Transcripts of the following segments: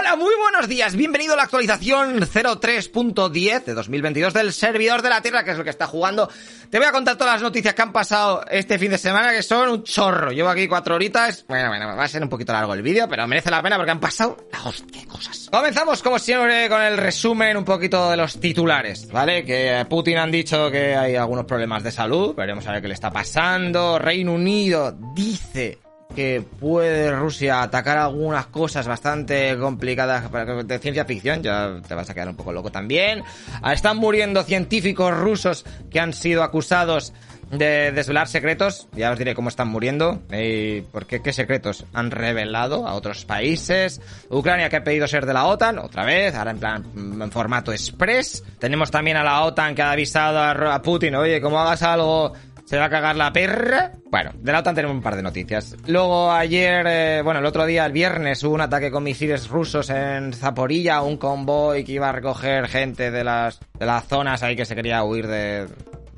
Hola, muy buenos días. Bienvenido a la actualización 03.10 de 2022 del servidor de la Tierra, que es lo que está jugando. Te voy a contar todas las noticias que han pasado este fin de semana, que son un chorro. Llevo aquí cuatro horitas. Bueno, bueno, va a ser un poquito largo el vídeo, pero merece la pena porque han pasado la hostia cosas. Comenzamos, como siempre, con el resumen un poquito de los titulares, ¿vale? Que Putin han dicho que hay algunos problemas de salud. Veremos a ver qué le está pasando. Reino Unido dice que puede Rusia atacar algunas cosas bastante complicadas de ciencia ficción, ya te vas a quedar un poco loco también. Ah, están muriendo científicos rusos que han sido acusados de desvelar secretos, ya os diré cómo están muriendo y por qué, qué secretos han revelado a otros países. Ucrania que ha pedido ser de la OTAN, otra vez, ahora en plan en formato express. Tenemos también a la OTAN que ha avisado a Putin, oye, como hagas algo se va a cagar la perra. Bueno, de la OTAN tenemos un par de noticias. Luego ayer, eh, bueno, el otro día, el viernes, hubo un ataque con misiles rusos en Zaporilla, un convoy que iba a recoger gente de las, de las zonas ahí que se quería huir de,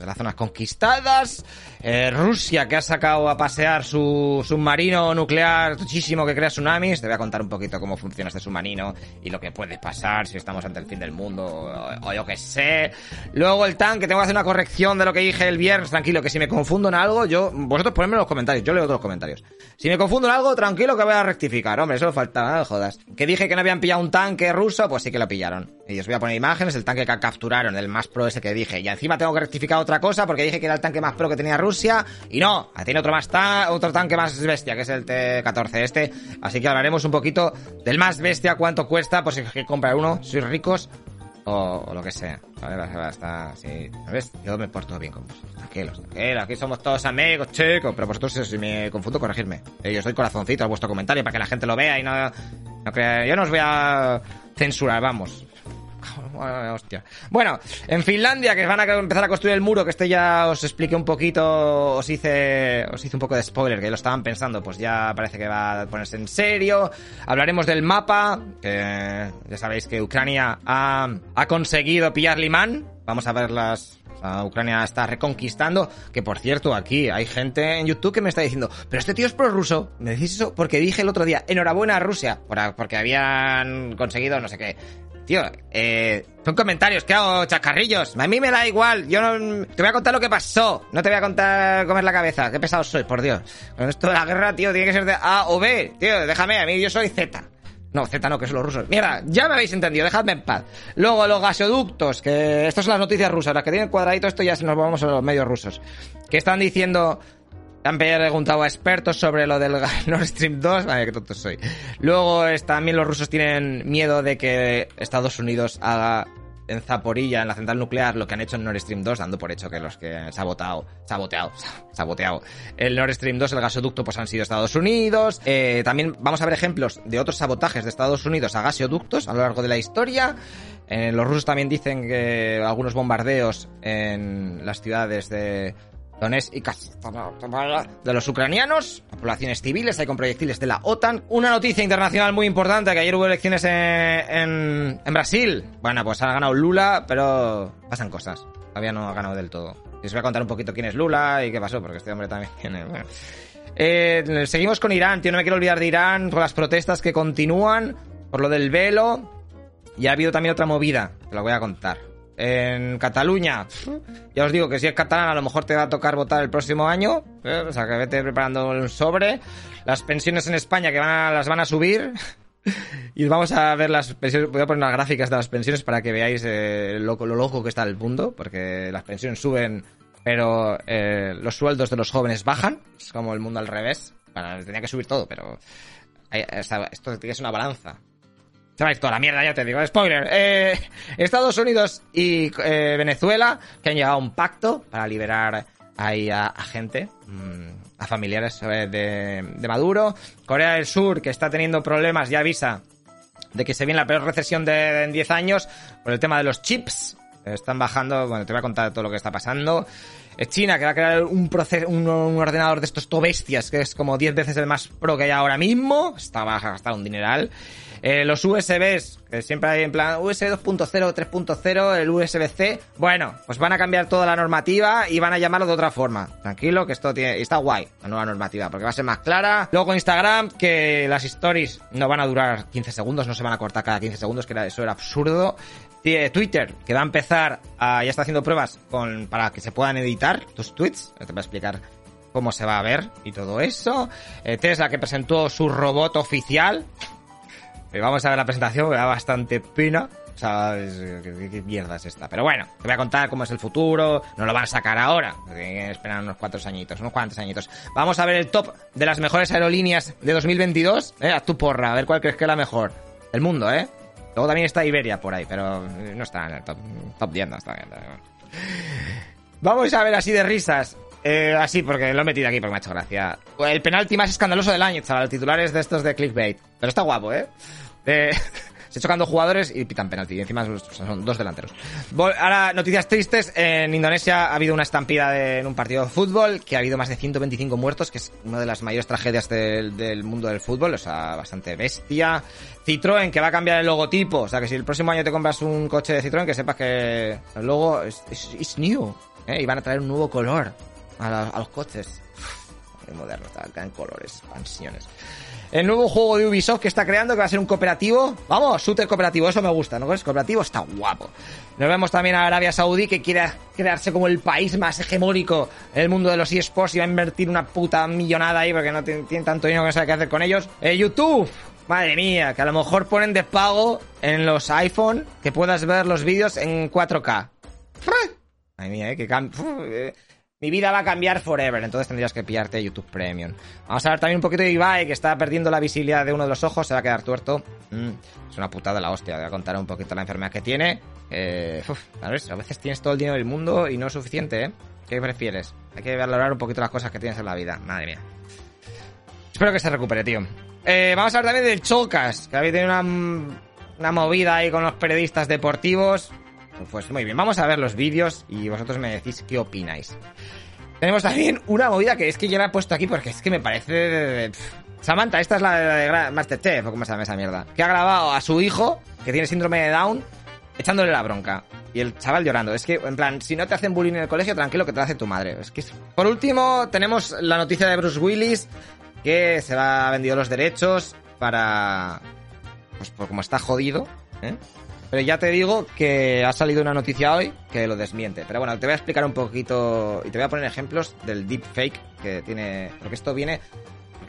de las zonas conquistadas. Eh, Rusia, que ha sacado a pasear su submarino nuclear muchísimo que crea tsunamis. Te voy a contar un poquito cómo funciona este submarino y lo que puede pasar si estamos ante el fin del mundo o, yo qué sé. Luego el tanque, tengo que hacer una corrección de lo que dije el viernes. Tranquilo, que si me confundo en algo, yo, vosotros ponedme en los comentarios, yo leo todos los comentarios. Si me confundo en algo, tranquilo que voy a rectificar. Hombre, eso faltaba, no jodas. Que dije que no habían pillado un tanque ruso, pues sí que lo pillaron. Y os voy a poner imágenes, el tanque que capturaron, el más pro ese que dije. Y encima tengo que rectificar otra cosa porque dije que era el tanque más pro que tenía Rusia y no, tiene otro más otro tanque más bestia que es el T14 este, así que hablaremos un poquito del más bestia, cuánto cuesta, por si hay que comprar uno, sois ricos o, lo que sea. Vale, está así, ¿sabes? Yo me porto bien con vosotros. Tranquilos, tranquilos. Aquí somos todos amigos, chicos. Pero vosotros, si me confundo, corregirme. Yo os doy corazoncito a vuestro comentario para que la gente lo vea y no, no crea. Yo no os voy a censurar, vamos. Hostia. Bueno, en Finlandia, que van a empezar a construir el muro, que este ya os expliqué un poquito, os hice, os hice un poco de spoiler, que lo estaban pensando, pues ya parece que va a ponerse en serio. Hablaremos del mapa, que ya sabéis que Ucrania ha, ha conseguido pillar Limán. Vamos a ver las, Ucrania está reconquistando. Que por cierto, aquí hay gente en YouTube que me está diciendo, pero este tío es prorruso. ¿Me decís eso? Porque dije el otro día, enhorabuena a Rusia, porque habían conseguido no sé qué. Tío, eh, son comentarios, ¿qué hago? Chacarrillos. A mí me da igual. Yo no. Te voy a contar lo que pasó. No te voy a contar comer la cabeza. Qué pesado soy, por Dios. Con esto de la guerra, tío, tiene que ser de A o B. Tío, déjame, a mí yo soy Z. No, Z no, que son los rusos. Mierda, ya me habéis entendido, dejadme en paz. Luego, los gasoductos, que estas son las noticias rusas, las que tienen cuadradito, esto ya nos vamos a los medios rusos. Que están diciendo han preguntado a expertos sobre lo del Nord Stream 2. Vale, qué tonto soy. Luego también los rusos tienen miedo de que Estados Unidos haga en Zaporilla, en la central nuclear, lo que han hecho en Nord Stream 2, dando por hecho que los que han saboteado, saboteado, saboteado el Nord Stream 2, el gasoducto, pues han sido Estados Unidos. Eh, también vamos a ver ejemplos de otros sabotajes de Estados Unidos a gasoductos a lo largo de la historia. Eh, los rusos también dicen que algunos bombardeos en las ciudades de Donetsk y de los ucranianos, poblaciones civiles, hay con proyectiles de la OTAN. Una noticia internacional muy importante, que ayer hubo elecciones en, en, Brasil. Bueno, pues ha ganado Lula, pero pasan cosas. Todavía no ha ganado del todo. Y os voy a contar un poquito quién es Lula y qué pasó, porque este hombre también tiene... Eh, seguimos con Irán, tío, no me quiero olvidar de Irán, con las protestas que continúan, por lo del velo. Y ha habido también otra movida, te la voy a contar en Cataluña, ya os digo que si es catalán a lo mejor te va a tocar votar el próximo año, ¿eh? o sea que vete preparando un sobre. Las pensiones en España que van las van a subir. y vamos a ver las pensiones, voy a poner unas gráficas de las pensiones para que veáis eh, lo, loco que está el mundo, porque las pensiones suben, pero eh, los sueldos de los jóvenes bajan, es como el mundo al revés. Bueno, tenía que subir todo, pero esto ser una balanza. Se toda la mierda, ya te digo. Spoiler. Eh, Estados Unidos y eh, Venezuela que han llegado a un pacto para liberar ahí a, gente, mm, a familiares eh, de, de, Maduro. Corea del Sur, que está teniendo problemas, ya avisa de que se viene la peor recesión de, en 10 años por el tema de los chips. Están bajando, bueno, te voy a contar todo lo que está pasando. China, que va a crear un, proceso, un, ordenador de estos tobestias, que es como 10 veces el más pro que hay ahora mismo. Está va a gastar un dineral. Eh, los USBs, que siempre hay en plan USB 2.0, 3.0, el USB-C. Bueno, pues van a cambiar toda la normativa y van a llamarlo de otra forma. Tranquilo, que esto tiene, está guay, la nueva normativa, porque va a ser más clara. Luego Instagram, que las stories no van a durar 15 segundos, no se van a cortar cada 15 segundos, que era, eso era absurdo. Twitter, que va a empezar a, ya está haciendo pruebas con, para que se puedan editar tus tweets. Te voy a explicar cómo se va a ver y todo eso. Eh, Tesla, que presentó su robot oficial. Eh, vamos a ver la presentación, me da bastante pena. O sea, ¿qué, mierda es esta? Pero bueno, te voy a contar cómo es el futuro. No lo van a sacar ahora. Esperan unos cuantos añitos, unos cuantos añitos. Vamos a ver el top de las mejores aerolíneas de 2022. Eh, a tu porra, a ver cuál crees que es la mejor. El mundo, ¿eh? Luego también está Iberia por ahí, pero no está en el top, top 10, no está Vamos a ver así de risas. Eh, así, porque lo he metido aquí porque me ha hecho gracia. El penalti más escandaloso del año, chaval. Titulares de estos de clickbait. Pero está guapo, ¿eh? eh se chocando jugadores y pitan penalti. Y encima son dos delanteros. Ahora, noticias tristes. En Indonesia ha habido una estampida en un partido de fútbol que ha habido más de 125 muertos, que es una de las mayores tragedias del, mundo del fútbol. O sea, bastante bestia. Citroën, que va a cambiar el logotipo. O sea, que si el próximo año te compras un coche de Citroën, que sepas que el logo es, new. ¿eh? Y van a traer un nuevo color a, los coches. Muy moderno, en colores, expansiones el nuevo juego de Ubisoft que está creando, que va a ser un cooperativo. Vamos, shooter cooperativo, eso me gusta, ¿no? Es cooperativo, está guapo. Nos vemos también a Arabia Saudí, que quiere crearse como el país más hegemónico en el mundo de los eSports y va a invertir una puta millonada ahí porque no tiene tanto dinero que no sabe qué hacer con ellos. Eh, YouTube, Madre mía, que a lo mejor ponen de pago en los iPhone que puedas ver los vídeos en 4K. Madre mía, eh, que eh, mi vida va a cambiar forever, entonces tendrías que pillarte YouTube Premium. Vamos a ver también un poquito de Ibai, que está perdiendo la visibilidad de uno de los ojos, se va a quedar tuerto. Mm, es una putada la hostia, voy a contar un poquito la enfermedad que tiene. Eh, ver, a veces tienes todo el dinero del mundo y no es suficiente, ¿eh? ¿Qué prefieres? Hay que valorar un poquito las cosas que tienes en la vida, madre mía. Espero que se recupere, tío. Eh, vamos a hablar también del Chocas, que habéis tenido una, una movida ahí con los periodistas deportivos. Pues muy bien, vamos a ver los vídeos y vosotros me decís qué opináis. Tenemos también una movida que es que yo la he puesto aquí porque es que me parece... Samantha, esta es la de, Masterchef, o cómo se llama esa mierda. Que ha grabado a su hijo, que tiene síndrome de Down, echándole la bronca. Y el chaval llorando. Es que, en plan, si no te hacen bullying en el colegio, tranquilo que te hace tu madre. Es que Por último, tenemos la noticia de Bruce Willis, que se va a vendido los derechos para... Pues por como está jodido, ¿eh? Pero ya te digo que ha salido una noticia hoy que lo desmiente. Pero bueno, te voy a explicar un poquito y te voy a poner ejemplos del deepfake que tiene. Porque esto viene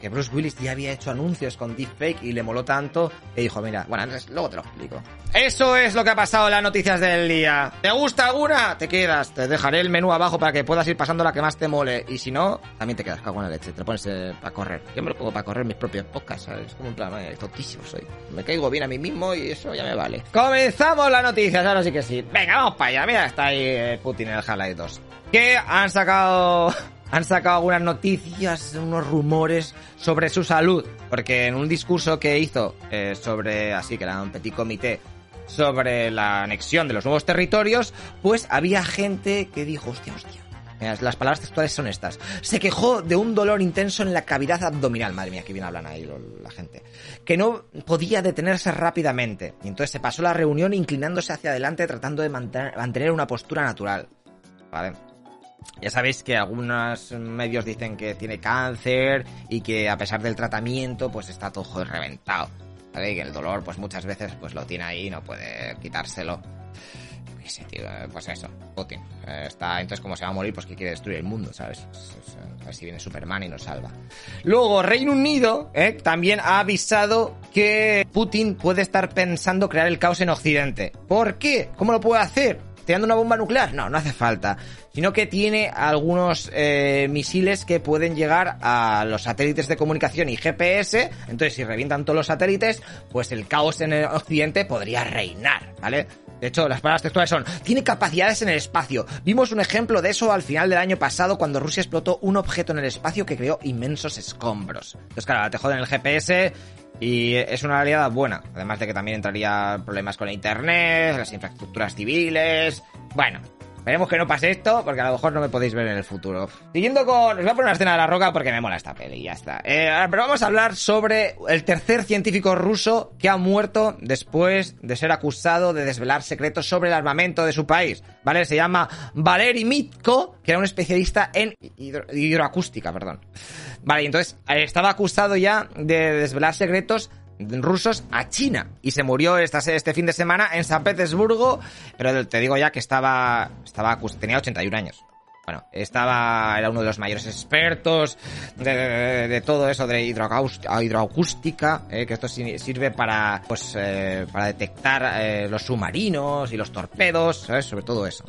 que Bruce Willis ya había hecho anuncios con deepfake y le moló tanto que dijo, mira, bueno, luego te lo explico. Eso es lo que ha pasado en las noticias del día. ¿Te gusta alguna? Te quedas. Te dejaré el menú abajo para que puedas ir pasando la que más te mole. Y si no, también te quedas cago en leche. Te lo pones eh, para correr. Yo me lo pongo para correr mis propios podcasts, ¿sabes? Es como un plan, eh, tontísimo soy. Me caigo bien a mí mismo y eso ya me vale. Comenzamos las noticias, ahora sí que sí. Venga, vamos para allá. Mira, está ahí eh, Putin en el Half-Life 2. Que han sacado han sacado algunas noticias, unos rumores sobre su salud, porque en un discurso que hizo eh, sobre, así que era un petit comité, sobre la anexión de los nuevos territorios, pues había gente que dijo, hostia, hostia. Las palabras textuales son estas. Se quejó de un dolor intenso en la cavidad abdominal. Madre mía, que bien hablan ahí la gente. Que no podía detenerse rápidamente. Y entonces se pasó la reunión inclinándose hacia adelante tratando de mantener una postura natural. ¿Vale? Ya sabéis que algunos medios dicen que tiene cáncer y que a pesar del tratamiento pues está todo reventado. ¿Vale? que el dolor pues muchas veces pues lo tiene ahí y no puede quitárselo. pues eso, Putin. Eh, está, entonces como se va a morir, pues que quiere destruir el mundo, ¿sabes? A ver si viene Superman y nos salva. Luego, Reino Unido ¿eh? también ha avisado que Putin puede estar pensando crear el caos en Occidente. ¿Por qué? ¿Cómo lo puede hacer? ¿Tirando una bomba nuclear? No, no hace falta. Sino que tiene algunos eh, misiles que pueden llegar a los satélites de comunicación y GPS. Entonces, si revientan todos los satélites, pues el caos en el occidente podría reinar, ¿vale? De hecho, las palabras textuales son, tiene capacidades en el espacio. Vimos un ejemplo de eso al final del año pasado cuando Rusia explotó un objeto en el espacio que creó inmensos escombros. Entonces, claro, te joden el GPS y es una aliada buena. Además de que también entraría problemas con la internet, las infraestructuras civiles. Bueno, Esperemos que no pase esto, porque a lo mejor no me podéis ver en el futuro. Siguiendo con... Os voy a poner una escena de la roca porque me mola esta peli ya está. Eh, pero vamos a hablar sobre el tercer científico ruso que ha muerto después de ser acusado de desvelar secretos sobre el armamento de su país. ¿Vale? Se llama Valery Mitko, que era un especialista en hidroacústica, perdón. Vale, y entonces eh, estaba acusado ya de desvelar secretos rusos a China y se murió esta, este fin de semana en San Petersburgo, pero te digo ya que estaba, estaba tenía 81 años. Bueno, estaba, era uno de los mayores expertos de, todo eso de hidroacústica, eh, que esto sirve para, pues, eh, para detectar eh, los submarinos y los torpedos. Sobre todo eso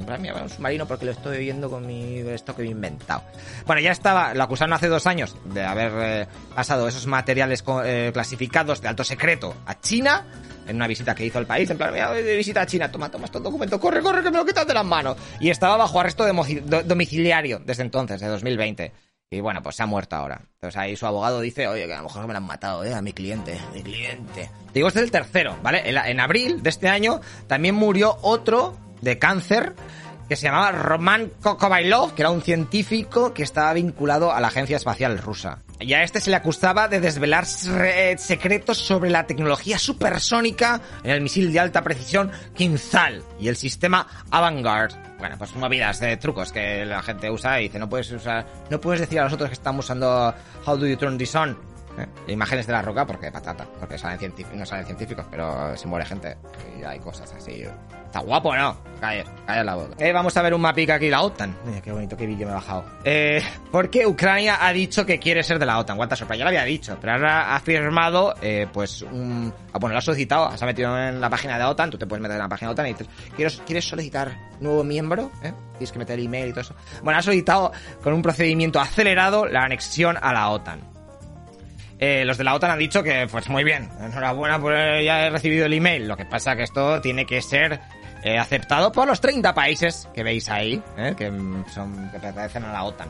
mira, un submarino porque lo estoy viendo con mi esto que he inventado. Bueno, ya estaba, lo acusaron hace dos años de haber eh, pasado esos materiales eh, clasificados de alto secreto a China en una visita que hizo al país, en plan, mira, de visita a China, toma, toma estos documentos, corre, corre, que me lo quitas de las manos. Y estaba bajo arresto domiciliario desde entonces, de 2020. Y bueno, pues se ha muerto ahora. Entonces ahí su abogado dice, oye, que a lo mejor me lo han matado, eh, a mi cliente, mi cliente. Digo, este es el tercero, ¿vale? en abril de este año también murió otro de cáncer que se llamaba Roman Kokovailov, que era un científico que estaba vinculado a la Agencia Espacial Rusa. Y a este se le acusaba de desvelar secretos sobre la tecnología supersónica en el misil de alta precisión Kinzhal y el sistema Avangard. Bueno, pues movidas de trucos que la gente usa y dice, no puedes usar, no puedes decir a nosotros que estamos usando How do you turn this on? ¿Eh? Imágenes de la roca porque patata, porque salen científicos, no salen científicos, pero se muere gente y hay cosas así. Está guapo, ¿no? Calla, calla la boca. Eh, vamos a ver un mapica aquí, la OTAN. Mira, qué bonito, qué vídeo me he bajado. Eh, porque Ucrania ha dicho que quiere ser de la OTAN. Cuánta sorpresa, ya lo había dicho, pero ahora ha firmado, eh, pues, un... Ah, bueno, lo ha solicitado, se ha metido en la página de la OTAN, tú te puedes meter en la página de la OTAN y dices, ¿quieres solicitar nuevo miembro? ¿Eh? Tienes que meter el email y todo eso. Bueno, ha solicitado con un procedimiento acelerado la anexión a la OTAN. Eh, los de la OTAN han dicho que, pues muy bien, enhorabuena, pues ya he recibido el email. Lo que pasa es que esto tiene que ser eh, aceptado por los 30 países que veis ahí, eh, que, son, que pertenecen a la OTAN.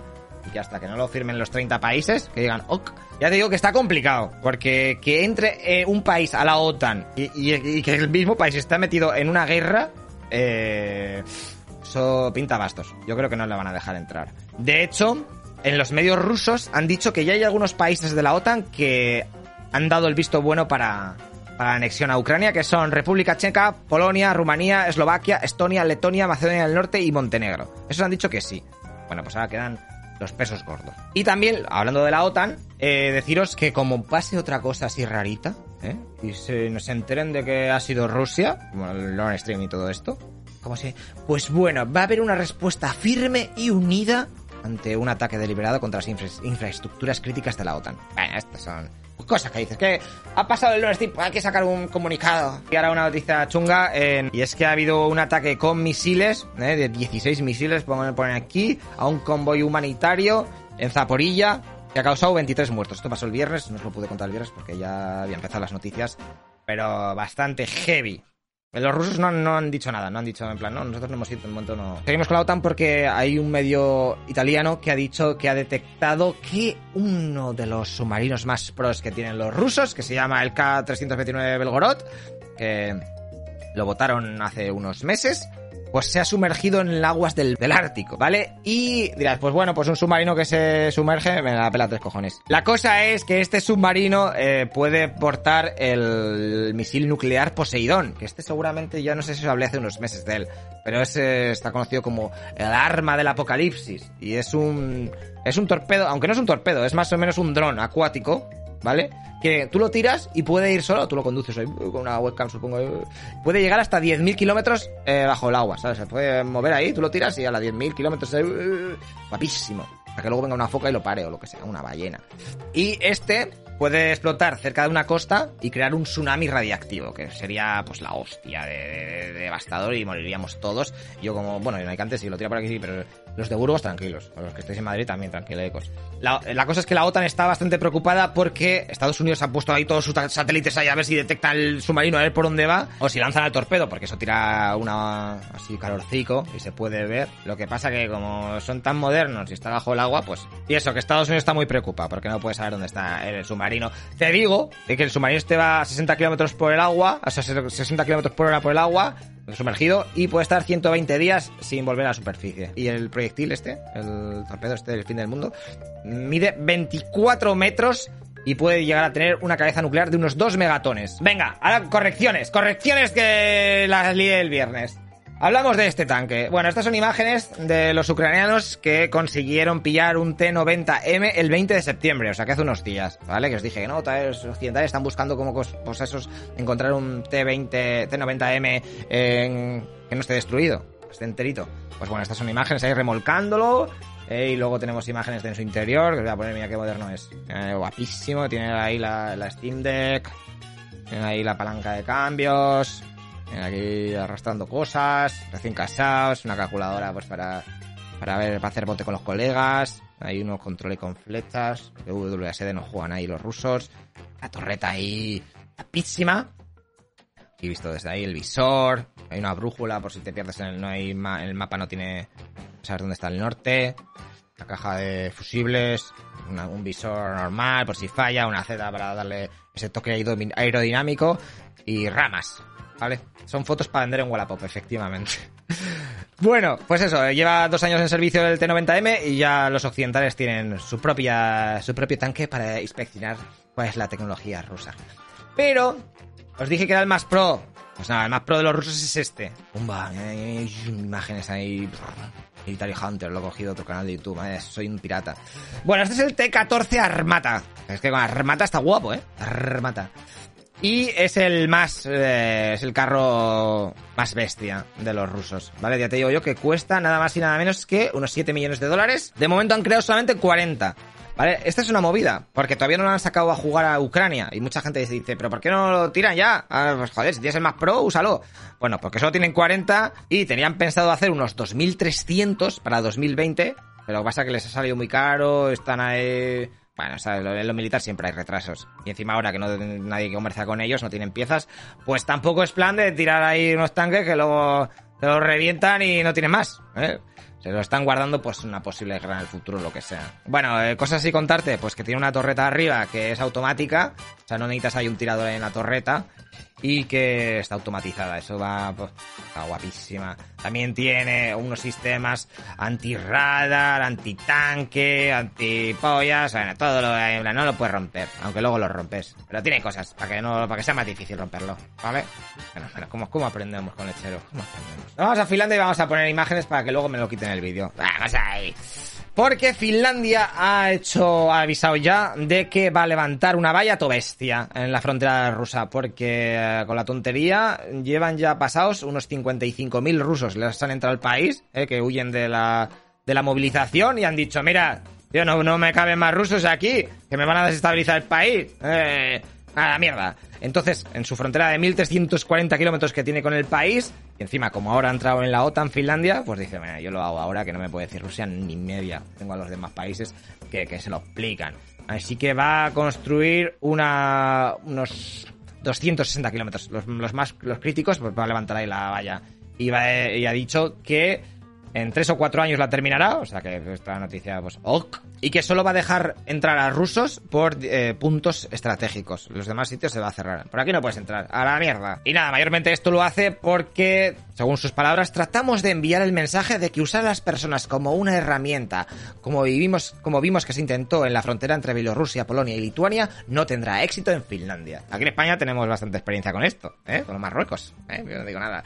Y hasta que no lo firmen los 30 países, que digan, ok, ya te digo que está complicado, porque que entre un país a la OTAN y, que el mismo país esté metido en una guerra, eso pinta bastos. Yo creo que no le van a dejar entrar. De hecho, en los medios rusos han dicho que ya hay algunos países de la OTAN que han dado el visto bueno para, la anexión a Ucrania, que son República Checa, Polonia, Rumanía, Eslovaquia, Estonia, Letonia, Macedonia del Norte y Montenegro. Esos han dicho que sí. Bueno, pues ahora quedan los pesos gordos. Y también, hablando de la OTAN, eh, deciros que como pase otra cosa así rarita, ¿eh? y se nos enteren de que ha sido Rusia, como el Nord Stream y todo esto, ¿cómo se? Pues bueno, va a haber una respuesta firme y unida ante un ataque deliberado contra las infraestructuras críticas de la OTAN. Bueno, estas son cosas que dices. Que ha pasado el lunes, hay que sacar un comunicado. Y ahora una noticia chunga, y es que ha habido un ataque con misiles, ¿eh? de 16 misiles, ponen aquí, a un convoy humanitario en Zaporilla, que ha causado 23 muertos. Esto pasó el viernes, no os lo pude contar el viernes porque ya había empezado las noticias, pero bastante heavy. Los rusos no, han dicho nada, no han dicho en plan, no, nosotros no hemos ido, en momento no. Seguimos con la OTAN porque hay un medio italiano que ha dicho que ha detectado que uno de los submarinos más pros que tienen los rusos, que se llama el K-329 Belgorod, que lo votaron hace unos meses, pues se ha sumergido en el aguas del, Ártico, ¿vale? Y dirás, pues bueno, pues un submarino que se sumerge, me la pela tres cojones. La cosa es que este submarino eh, puede portar el misil nuclear Poseidón, que este seguramente ya no sé si os hablé hace unos meses de él, pero ese está conocido como el arma del apocalipsis y es un es un torpedo, aunque no es un torpedo, es más o menos un dron acuático, ¿vale? que tú lo tiras y puede ir solo, tú lo conduces ahí con una webcam, supongo. Puede llegar hasta 10.000 kilómetros eh, bajo el agua, ¿sabes? Se puede mover ahí, tú lo tiras y a las 10.000 kilómetros. Eh, guapísimo. Para que luego venga una foca y lo pare o lo que sea, una ballena. Y este puede explotar cerca de una costa y crear un tsunami radiactivo, que sería pues la hostia de, de- de devastador y moriríamos todos. Yo como, bueno, en Alicante sí, lo tira por aquí sí, pero los de Burgos tranquilos, los que estéis en Madrid también tranquilecos. La, cosa es que la OTAN está bastante preocupada porque Estados Unidos ha puesto ahí todos sus satélites ahí a ver si detectan el submarino, a ver por dónde va, o si lanzan al torpedo, porque eso tira una así calorcico y se puede ver. Lo que pasa que como son tan modernos y está bajo el agua, pues... Y eso, que Estados Unidos está muy preocupado porque no puede saber dónde está el submarino. Te digo de que el submarino este va a 60 kilómetros por el agua, o sea, 60 kilómetros por hora por el agua, sumergido, y puede estar 120 días sin volver a la superficie. Y el proyectil este, el torpedo este del fin del mundo, mide 24 metros y puede llegar a tener una cabeza nuclear de unos 2 megatones. Venga, ahora correcciones, correcciones que las lié el viernes. Hablamos de este tanque. Bueno, estas son imágenes de los ucranianos que consiguieron pillar un T-90M el 20 de septiembre, o sea que hace unos días, ¿vale? Que os dije que no, tal vez los occidentales están buscando cos- pues esos, encontrar un T-20, T-90M en- que no esté destruido, esté enterito. Pues bueno, estas son imágenes ahí remolcándolo. eh, y luego tenemos imágenes de su interior, que os voy a poner, mira qué moderno es. Eh, guapísimo, tiene ahí la, la Steam Deck, tiene ahí la palanca de cambios, aquí arrastrando cosas, recién casados, una calculadora pues para, para ver, para hacer bote con los colegas, hay unos controles con flechas, WSD no juegan ahí los rusos, la torreta ahí tapísima, y visto desde ahí el visor, hay una brújula por si te pierdes en el, no hay ma- el mapa no tiene saber dónde está el norte, la caja de fusibles, un visor normal por si falla, una Z para darle ese toque aerodinámico. Y ramas, ¿vale? Son fotos para vender en Wallapop, efectivamente. Bueno, pues eso, lleva dos años en servicio el T90M y ya los occidentales tienen su propia su propio tanque para inspeccionar cuál es la tecnología rusa. Pero os dije que era el más pro. Pues nada, el más pro de los rusos es este. Pumba, eh, imágenes ahí. Military Hunter, lo he cogido de otro canal de YouTube. eh, soy un pirata. Bueno, este es el T14 Armata. Es que con Armata está guapo, ¿eh? Armata. Y es el más. eh, es el carro más bestia de los rusos. ¿Vale? Ya te digo yo que cuesta nada más y nada menos que unos 7 millones de dólares. De momento han creado solamente 40. ¿Vale? Esta es una movida, porque todavía no lo han sacado a jugar a Ucrania. Y mucha gente dice, ¿pero por qué no lo tiran ya? Ah, pues joder, si tienes el más pro, úsalo. Bueno, porque solo tienen 40 y tenían pensado hacer unos 2.300 para 2020. Pero lo que pasa es que les ha salido muy caro, están ahí... Bueno, lo- en lo militar siempre hay retrasos. Y encima ahora que no nadie que conversa con ellos, no tienen piezas, pues tampoco es plan de tirar ahí unos tanques que luego te los revientan y no tienen más. ¿eh? Se lo están guardando pues una posible guerra en el futuro, lo que sea. Bueno, eh, cosas así contarte, pues que tiene una torreta arriba que es automática, o sea, no necesitas ahí un tirador en la torreta y que está automatizada, eso va, pues, está guapísima. También tiene unos sistemas anti-radar, anti-tanque, anti-pollas, bueno, todo lo no lo puedes romper, aunque luego lo rompes. Pero tiene cosas para que no, para que sea más difícil romperlo, ¿vale? Bueno, bueno, ¿cómo, cómo aprendemos con lechero? ¿Cómo aprendemos? Vamos a Finlandia y vamos a poner imágenes para que luego me lo quiten el vídeo. Vamos ahí. Porque Finlandia ha hecho, ha avisado ya de que va a levantar una valla to bestia en la frontera rusa, porque eh, con la tontería llevan ya pasados unos 55.000 rusos, les han entrado al país, eh, que huyen de la, de la movilización y han dicho, mira, tío, no, no me caben más rusos aquí, que me van a desestabilizar el país. Eh, a la mierda. Entonces, en su frontera de 1.340 kilómetros que tiene con el país, y encima, como ahora ha entrado en la OTAN, Finlandia, pues dice, mira, yo lo hago ahora que no me puede decir Rusia ni media. Tengo a los demás países que, que se lo explican. Así que va a construir una, unos 260 kilómetros, los, los más los críticos, pues va a levantar ahí la valla. Y, va, y ha dicho que en tres o cuatro años la terminará, o sea que esta noticia, pues, ok. Y que solo va a dejar entrar a rusos por eh, puntos estratégicos. Los demás sitios se va a cerrar. Por aquí no puedes entrar. A la mierda. Y nada, mayormente esto lo hace porque, según sus palabras, tratamos de enviar el mensaje de que usar a las personas como una herramienta, como vivimos, como vimos que se intentó en la frontera entre Bielorrusia, Polonia y Lituania, no tendrá éxito en Finlandia. Aquí en España tenemos bastante experiencia con esto, ¿eh? Con los Marruecos, ¿eh? Yo no digo nada.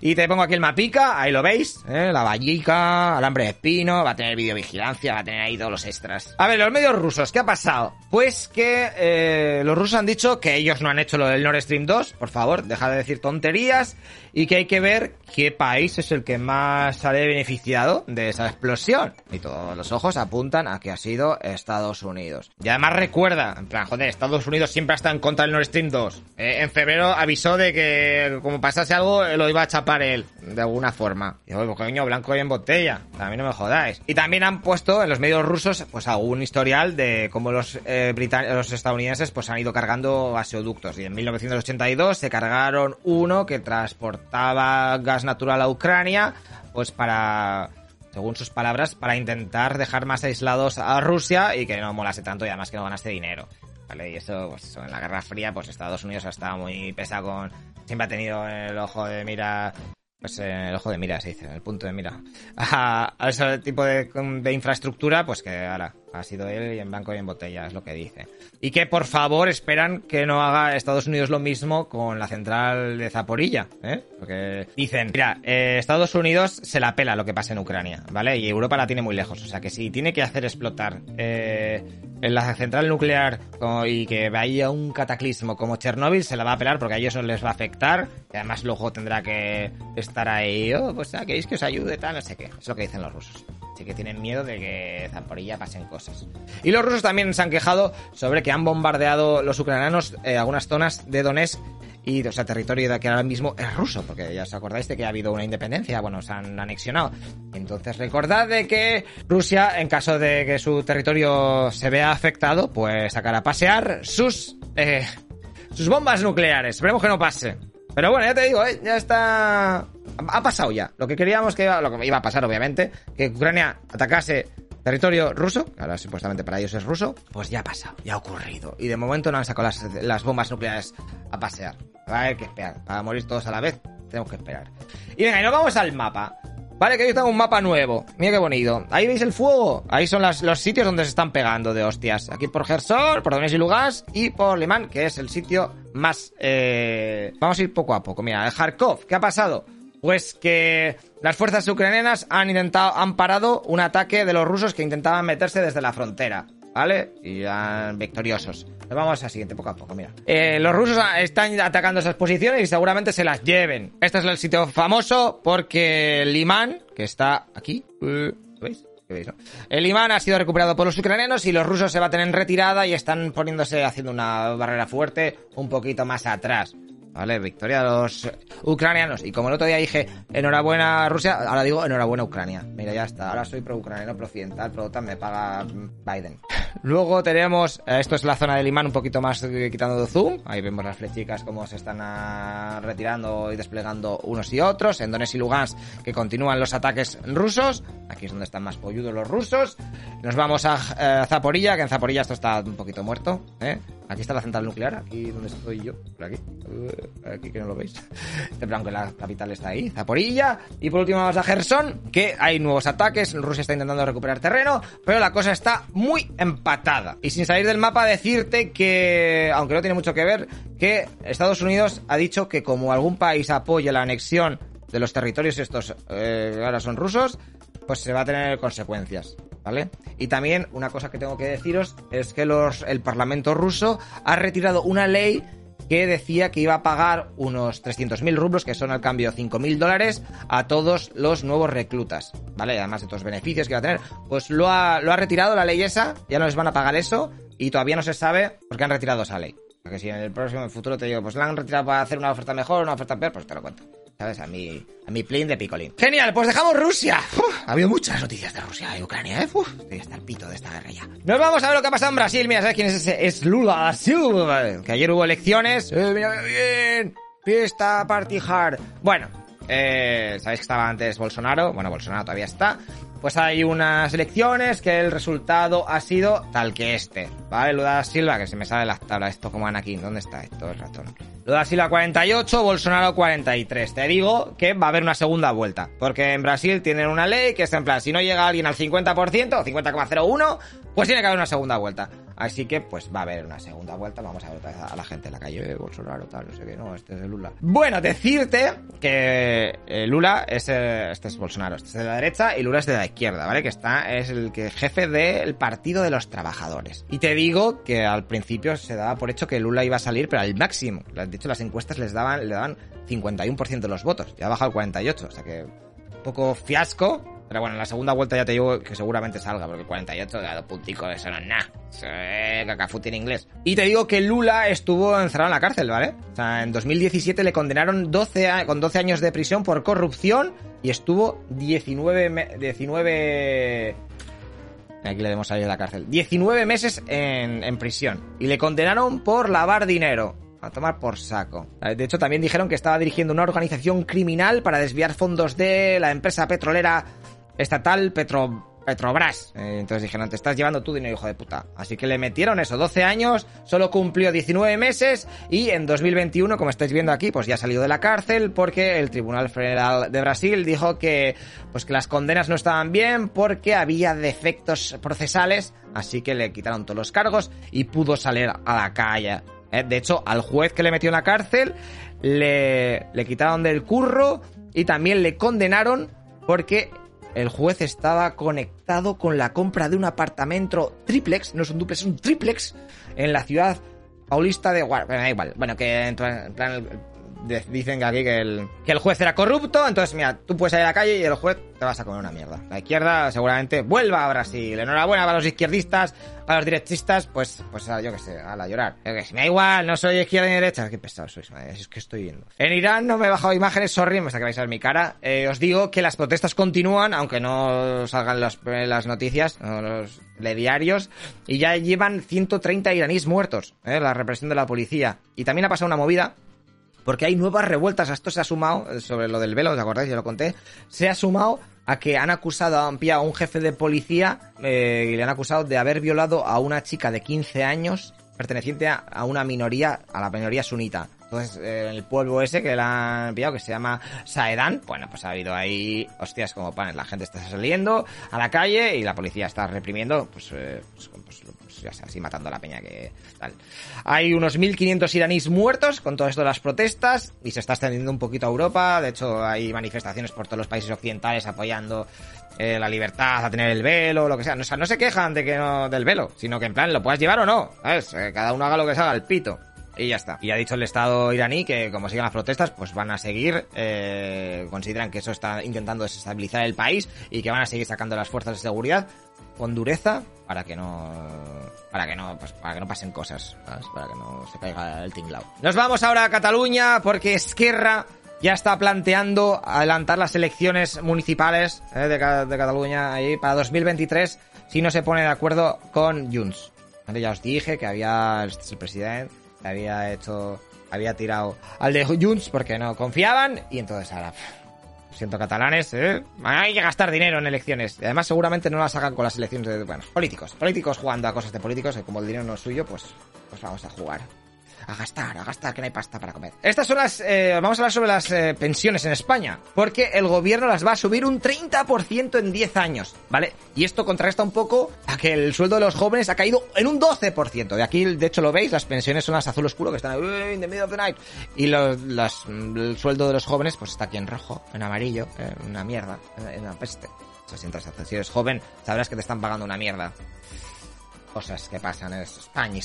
Y te pongo aquí el mapica, ahí lo veis, ¿eh? La vallica, alambre de espino, va a tener videovigilancia, va a tener ahí todos los extras. A ver, los medios rusos, ¿qué ha pasado? Pues que eh, los rusos han dicho que ellos no han hecho lo del Nord Stream 2, por favor, deja de decir tonterías, y que hay que ver qué país es el que más sale beneficiado de esa explosión. Y todos los ojos apuntan a que ha sido Estados Unidos. Y además recuerda, en plan, joder, Estados Unidos siempre estado en contra del Nord Stream 2. Eh, en febrero avisó de que como pasase algo lo iba a chapar él, de alguna forma. Y digo, coño, blanco y en botella. A mí no me jodáis. Y también han puesto en los medios rusos pues algún historial de cómo los, eh, los estadounidenses pues han ido cargando gasoductos. Y en 1982 se cargaron uno que transportaba gas natural a Ucrania pues para según sus palabras, para intentar dejar más aislados a Rusia y que no molase tanto y además que no ganase dinero. ¿Vale? Y eso, pues en la Guerra Fría, pues Estados Unidos ha estado muy pesado con... Siempre ha tenido el ojo de mira pues el ojo de mira se dice, el punto de mira, a, ese tipo de, de, infraestructura, pues que ahora ha sido él y en banco y en botella, es lo que dice. Y que por favor esperan que no haga Estados Unidos lo mismo con la central de Zaporilla, ¿eh? Porque dicen, mira, eh, Estados Unidos se la pela lo que pasa en Ucrania, ¿vale? Y Europa la tiene muy lejos, o sea que si tiene que hacer explotar eh, en la central nuclear y que vaya un cataclismo como Chernóbil, se la va a pelar porque a ellos no les va a afectar. Y además luego tendrá que estar ahí, oh, pues ah, queréis que os ayude, tal, no sé qué. Es lo que dicen los rusos. Así que tienen miedo de que Zaporilla pasen cosas. Y los rusos también se han quejado sobre que han bombardeado los ucranianos eh, algunas zonas de Donetsk y, o sea, territorio de que ahora mismo es ruso, porque ya os acordáis de que ha habido una independencia, bueno, se han anexionado. Entonces recordad de que Rusia, en caso de que su territorio se vea afectado, pues sacará a pasear sus, eh, sus bombas nucleares. Esperemos que no pase. Pero bueno, ya te digo, eh, ya está... Ha pasado ya. Lo que queríamos que lo que iba a pasar, obviamente, que Ucrania atacase territorio ruso, ahora supuestamente para ellos es ruso, pues ya ha pasado, ya ha ocurrido. Y de momento no han sacado las, las bombas nucleares a pasear. Va a haber que esperar. Para morir todos a la vez, tenemos que esperar. Y venga, y nos vamos al mapa. Vale, que hoy tengo un mapa nuevo. Mira qué bonito. Ahí veis el fuego. Ahí son los sitios donde se están pegando de hostias. Aquí por Gerson, por Donetsk y Lugansk y por Limán, que es el sitio más... Eh... Vamos a ir poco a poco. Mira, Kharkov, ¿qué ha pasado? Pues que las fuerzas ucranianas han intentado, han parado un ataque de los rusos que intentaban meterse desde la frontera. ¿vale? Y van victoriosos. Vamos al siguiente, poco a poco, mira. Eh, los rusos están atacando esas posiciones y seguramente se las lleven. Este es el sitio famoso porque el imán, que está aquí, ¿lo veis? El imán ha sido recuperado por los ucranianos y los rusos se baten en retirada y están poniéndose, haciendo una barrera fuerte un poquito más atrás. ¿Vale? Victoria de los ucranianos. Y como el otro día dije, enhorabuena Rusia, ahora digo enhorabuena Ucrania. Mira, ya está. Ahora soy pro-ucraniano, pro-occidental, pro-OTAN, me paga Biden. Luego tenemos, eh, esto es la zona del imán un poquito más quitando de zoom. Ahí vemos las flechicas cómo se están ah, retirando y desplegando unos y otros. En Donetsk y Lugansk que continúan los ataques rusos. Aquí es donde están más polludos los rusos. Nos vamos a eh, Zaporilla, que en Zaporilla esto está un poquito muerto. ¿eh? Aquí está la central nuclear, aquí donde estoy yo, por aquí. Uh, aquí que no lo veis. Este plan que la capital está ahí, Zaporilla. Y por último vamos a Gerson, que hay nuevos ataques. Rusia está intentando recuperar terreno, pero la cosa está muy empatada. Y sin salir del mapa, decirte que, aunque no tiene mucho que ver, que Estados Unidos ha dicho que como algún país apoya la anexión de los territorios estos eh, ahora son rusos, pues se va a tener consecuencias. ¿Vale? Y también una cosa que tengo que deciros es que los, el Parlamento ruso ha retirado una ley que decía que iba a pagar unos 300.000 rublos, que son al cambio 5.000 dólares, a todos los nuevos reclutas, ¿vale? Además de todos los beneficios que va a tener. Pues lo ha, lo ha retirado la ley esa, ya no les van a pagar eso, y todavía no se sabe por qué han retirado esa ley. Porque si en el próximo futuro te digo, pues la han retirado para hacer una oferta mejor una oferta peor, pues te lo cuento. ¿Sabes? A mi, a mi plane de picolín. Genial, pues dejamos Rusia. ha habido muchas noticias de Rusia y Ucrania, ¿eh? Uf, estoy hasta el pito de esta guerra ya. Nos vamos a ver lo que ha pasado en Brasil. Mira, ¿sabes quién es ese? Es Lula da Silva. Que ayer hubo elecciones. Eh, mira, bien. Fiesta, party hard. Bueno, eh, sabéis que estaba antes Bolsonaro. Bueno, Bolsonaro todavía está. Pues hay unas elecciones que el resultado ha sido tal que este. ¿Vale? Lula Silva, que se me sale la tabla. Esto como aquí. ¿Dónde está esto? El ratón. Lula Silva 48, Bolsonaro 43. Te digo que va a haber una segunda vuelta. Porque en Brasil tienen una ley que es en plan, si no llega alguien al 50%, 50,01, pues tiene que haber una segunda vuelta. Así que, pues va a haber una segunda vuelta. Vamos a ver a la gente en la calle, Bolsonaro, tal, no sé qué, no, este es de Lula. Bueno, decirte que eh, Lula es, este es Bolsonaro, este es de la derecha y Lula es de la izquierda, ¿vale? Que está, es el que jefe del Partido de los Trabajadores. Y te digo que al principio se daba por hecho que Lula iba a salir, pero al máximo. De hecho, las encuestas les daban, le daban 51% de los votos. Ya ha bajado al 48, o sea que un poco fiasco. Pero bueno, en la segunda vuelta ya te digo que seguramente salga, porque 48 da dos punticos, eso no es nada. Es cacafuti en inglés. Y te digo que Lula estuvo encerrado en la cárcel, ¿vale? O sea, en 2017 le condenaron 12 con 12 años de prisión por corrupción y estuvo 19... 19 Aquí le demos salir de la cárcel. 19 meses en, en prisión. Y le condenaron por lavar dinero. A tomar por saco. De hecho, también dijeron que estaba dirigiendo una organización criminal para desviar fondos de la empresa petrolera estatal Petro, Petrobras. Eh, entonces dijeron, te estás llevando tu dinero, hijo de puta. Así que le metieron eso, 12 años, solo cumplió 19 meses y en 2021, como estáis viendo aquí, pues ya ha salido de la cárcel porque el Tribunal Federal de Brasil dijo que, pues que las condenas no estaban bien porque había defectos procesales, así que le quitaron todos los cargos y pudo salir a la calle. Eh, de hecho, al juez que le metió en la cárcel le, le quitaron del curro y también le condenaron porque el juez estaba conectado con la compra de un apartamento triplex, no es un duplex, es un triplex, en la ciudad paulista de. Bueno, igual. Bueno, que en plan, dicen aquí que el, que el juez era corrupto, entonces mira, tú puedes salir a la calle y el juez te vas a comer una mierda. La izquierda seguramente vuelva a Brasil. Enhorabuena para los izquierdistas, para los derechistas, pues, pues yo qué sé, a la llorar. me da igual, no soy izquierda ni derecha. Qué pesado sois, es que estoy viendo. En Irán no me he bajado imágenes, sorry, me vais a ver mi cara. Eh, os digo que las protestas continúan, aunque no salgan las noticias, los diarios, y ya llevan 130 iraníes muertos, eh, la represión de la policía. Y también ha pasado una movida porque hay nuevas revueltas. A esto se ha sumado, eh, sobre lo del velo, ¿os acordáis? Yo lo conté. Se ha sumado a que han acusado a un jefe de policía eh, y le han acusado de haber violado a una chica de 15 años perteneciente a, una minoría, a la minoría sunita. Entonces, eh, el pueblo ese que le han pillado, que se llama Saedan, bueno, pues ha habido ahí hostias como panes. La gente está saliendo a la calle y la policía está reprimiendo, pues, eh, pues, pues, ya así matando a la peña que tal. Hay unos 1.500 iraníes muertos con todo esto de las protestas y se está extendiendo un poquito a Europa. De hecho, hay manifestaciones por todos los países occidentales apoyando eh, la libertad a tener el velo, lo que sea. O sea, no se quejan de que del velo, sino que en plan lo puedas llevar o no, ¿sabes? cada uno haga lo que se haga, el pito. Y ya está. Y ha dicho el Estado iraní que como sigan las protestas, pues van a seguir, eh, consideran que eso está intentando desestabilizar el país y que van a seguir sacando las fuerzas de seguridad con dureza para que no para que no pues, para que no pasen cosas para que no se caiga el tinglao. Nos vamos ahora a Cataluña porque Esquerra ya está planteando adelantar las elecciones municipales eh, de, de, Cataluña ahí para 2023 si no se pone de acuerdo con Junts. Ya os dije que había este el presidente había hecho, había tirado al de Junts porque no confiaban y entonces ahora, siento catalanes, ¿eh? hay que gastar dinero en elecciones. Y además seguramente no las hagan con las elecciones de, bueno, políticos, políticos jugando a cosas de políticos, y como el dinero no es suyo, pues, pues vamos a jugar a gastar, a gastar, que no hay pasta para comer. Estas son las... Eh, vamos a hablar sobre las eh, pensiones en España, porque el gobierno las va a subir un 30% en 10 años, ¿vale? Y esto contrarresta un poco a que el sueldo de los jóvenes ha caído en un 12%. De aquí, de hecho, lo veis, las pensiones son las azul oscuro, que están in the middle of the night. Y los, el sueldo de los jóvenes, pues está aquí en rojo, en amarillo, en una mierda, en una peste. Si eres joven, sabrás que te están pagando una mierda cosas que pasan en España